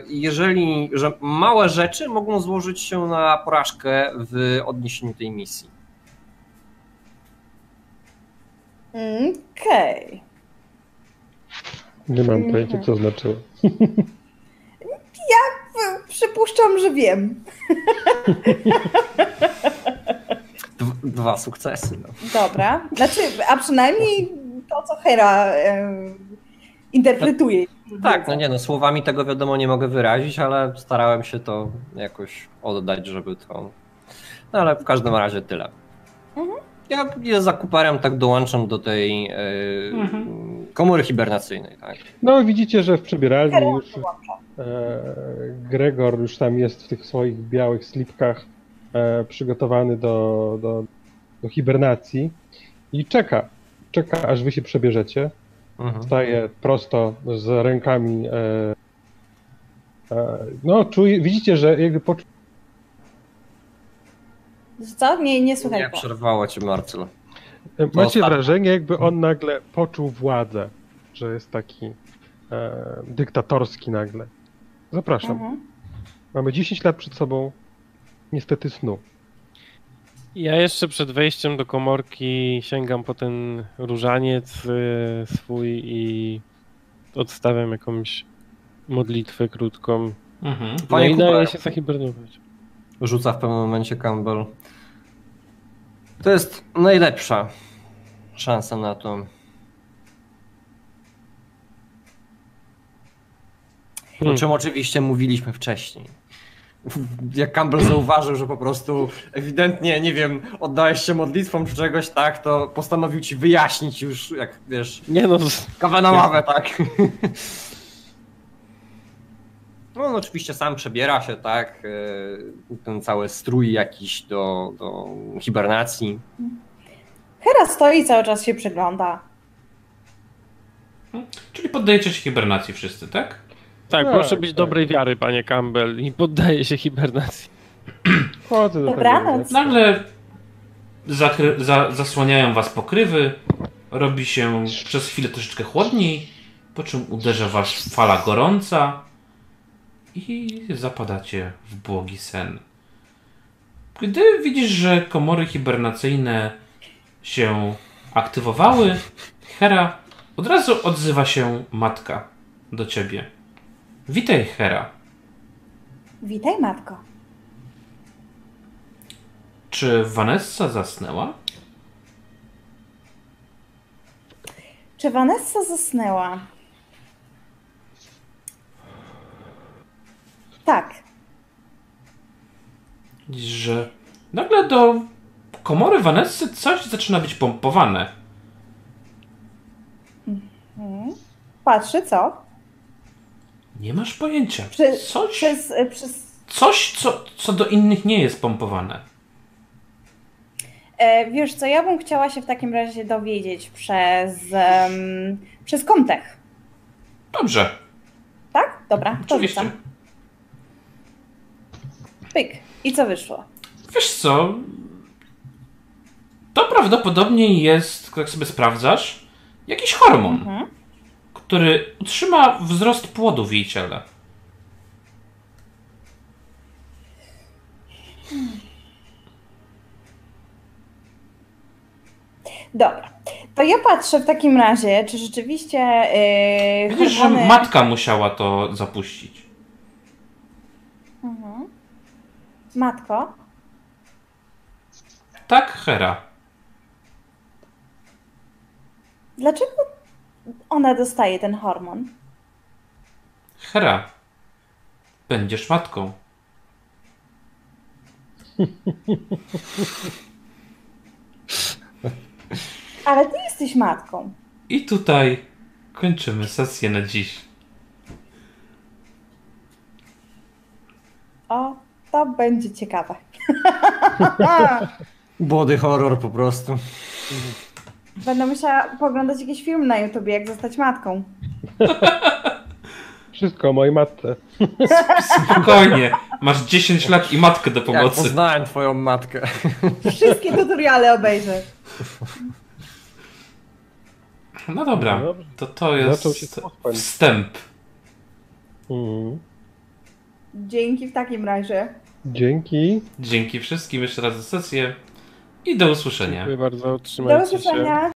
y, jeżeli, że małe rzeczy mogą złożyć się na porażkę w odniesieniu tej misji. Okej. Nie mam pojęcia, co znaczyło. Przypuszczam, że wiem. Dw- Dwa sukcesy. No. Dobra. Znaczy, a przynajmniej to, co Hera e, interpretuje. Tak, no nie no, słowami tego wiadomo nie mogę wyrazić, ale starałem się to jakoś oddać, żeby to... No ale w każdym razie tyle. Mhm. Ja, ja za Cooperem tak dołączam do tej e, komory hibernacyjnej, tak. No widzicie, że w przebieralni już e, Gregor już tam jest w tych swoich białych slipkach e, przygotowany do, do, do hibernacji i czeka. Czeka, aż wy się przebierzecie. Mhm. Staje prosto z rękami. E, e, no, czuje, widzicie, że jakby poczu- Co? Nie, nie słuchaj Nie go. przerwało cię Marcel. E, Macie ostatnio. wrażenie, jakby on nagle poczuł władzę, że jest taki e, dyktatorski nagle. Zapraszam. Mhm. Mamy 10 lat przed sobą. Niestety snu. Ja jeszcze przed wejściem do komorki sięgam po ten różaniec y, swój i odstawiam jakąś modlitwę krótką. Mhm. No Panie i daję Cooper. się zahibernować. Rzuca w pewnym momencie Campbell. To jest najlepsza szansa na to. O Hmm. czym oczywiście mówiliśmy wcześniej. Jak Campbell zauważył, że po prostu ewidentnie, nie wiem, oddałeś się modlitwom czy czegoś, tak, to postanowił ci wyjaśnić już, jak wiesz, Nie no, kawę na ławę, tak. No on oczywiście sam przebiera się, tak, e, ten cały strój jakiś do, do hibernacji. Hera stoi i cały czas się przygląda. Czyli poddajecie się hibernacji wszyscy, tak? Tak, Tak, proszę być tak. dobrej wiary, panie Campbell, i poddaję się hibernacji. Chodzę do Dobranoc. Nagle zakry- za- zasłaniają was pokrywy, robi się przez chwilę troszeczkę chłodniej, po czym uderza was fala gorąca i zapadacie w błogi sen. Gdy widzisz, że komory hibernacyjne się aktywowały, Hera, od razu odzywa się matka do ciebie. Witaj, Hera. Witaj, matko. Czy Vanessa zasnęła? Czy Vanessa zasnęła? Tak. Że nagle do komory Vanessy coś zaczyna być pompowane. Patrzy, co? Nie masz pojęcia. Przy, Coś, Przez, e, przez coś co, co do innych nie jest pompowane. E, wiesz co, ja bym chciała się w takim razie dowiedzieć przez, em, przez Comtech, Dobrze, tak? Dobra, to oczywiście. rzucam. Pyk. I co wyszło? Wiesz co? To prawdopodobnie jest, jak sobie sprawdzasz, jakiś hormon, Mhm. Który utrzyma wzrost płodu w jej ciele. Dobra. To ja patrzę w takim razie, czy rzeczywiście yy, Widzisz, że hormony... matka musiała to zapuścić. Mhm. Matko? Tak, Hera. Dlaczego ona dostaje ten hormon? Hera. Będziesz matką. Ale ty jesteś matką. I tutaj kończymy sesję na dziś. O, to będzie ciekawe. Body horror po prostu. Będę musiała poglądać jakiś film na YouTubie, jak zostać matką. Wszystko o mojej matce. Spokojnie. Masz 10 lat i matkę do Jak pomocy. poznałem twoją matkę. Wszystkie tutoriale obejrzę. No dobra, No to to jest wstęp. Mhm. Dzięki w takim razie. Dzięki. Dzięki wszystkim jeszcze raz za sesję i do usłyszenia. Dziękuję bardzo, Do trzymajcie się. usłyszenia.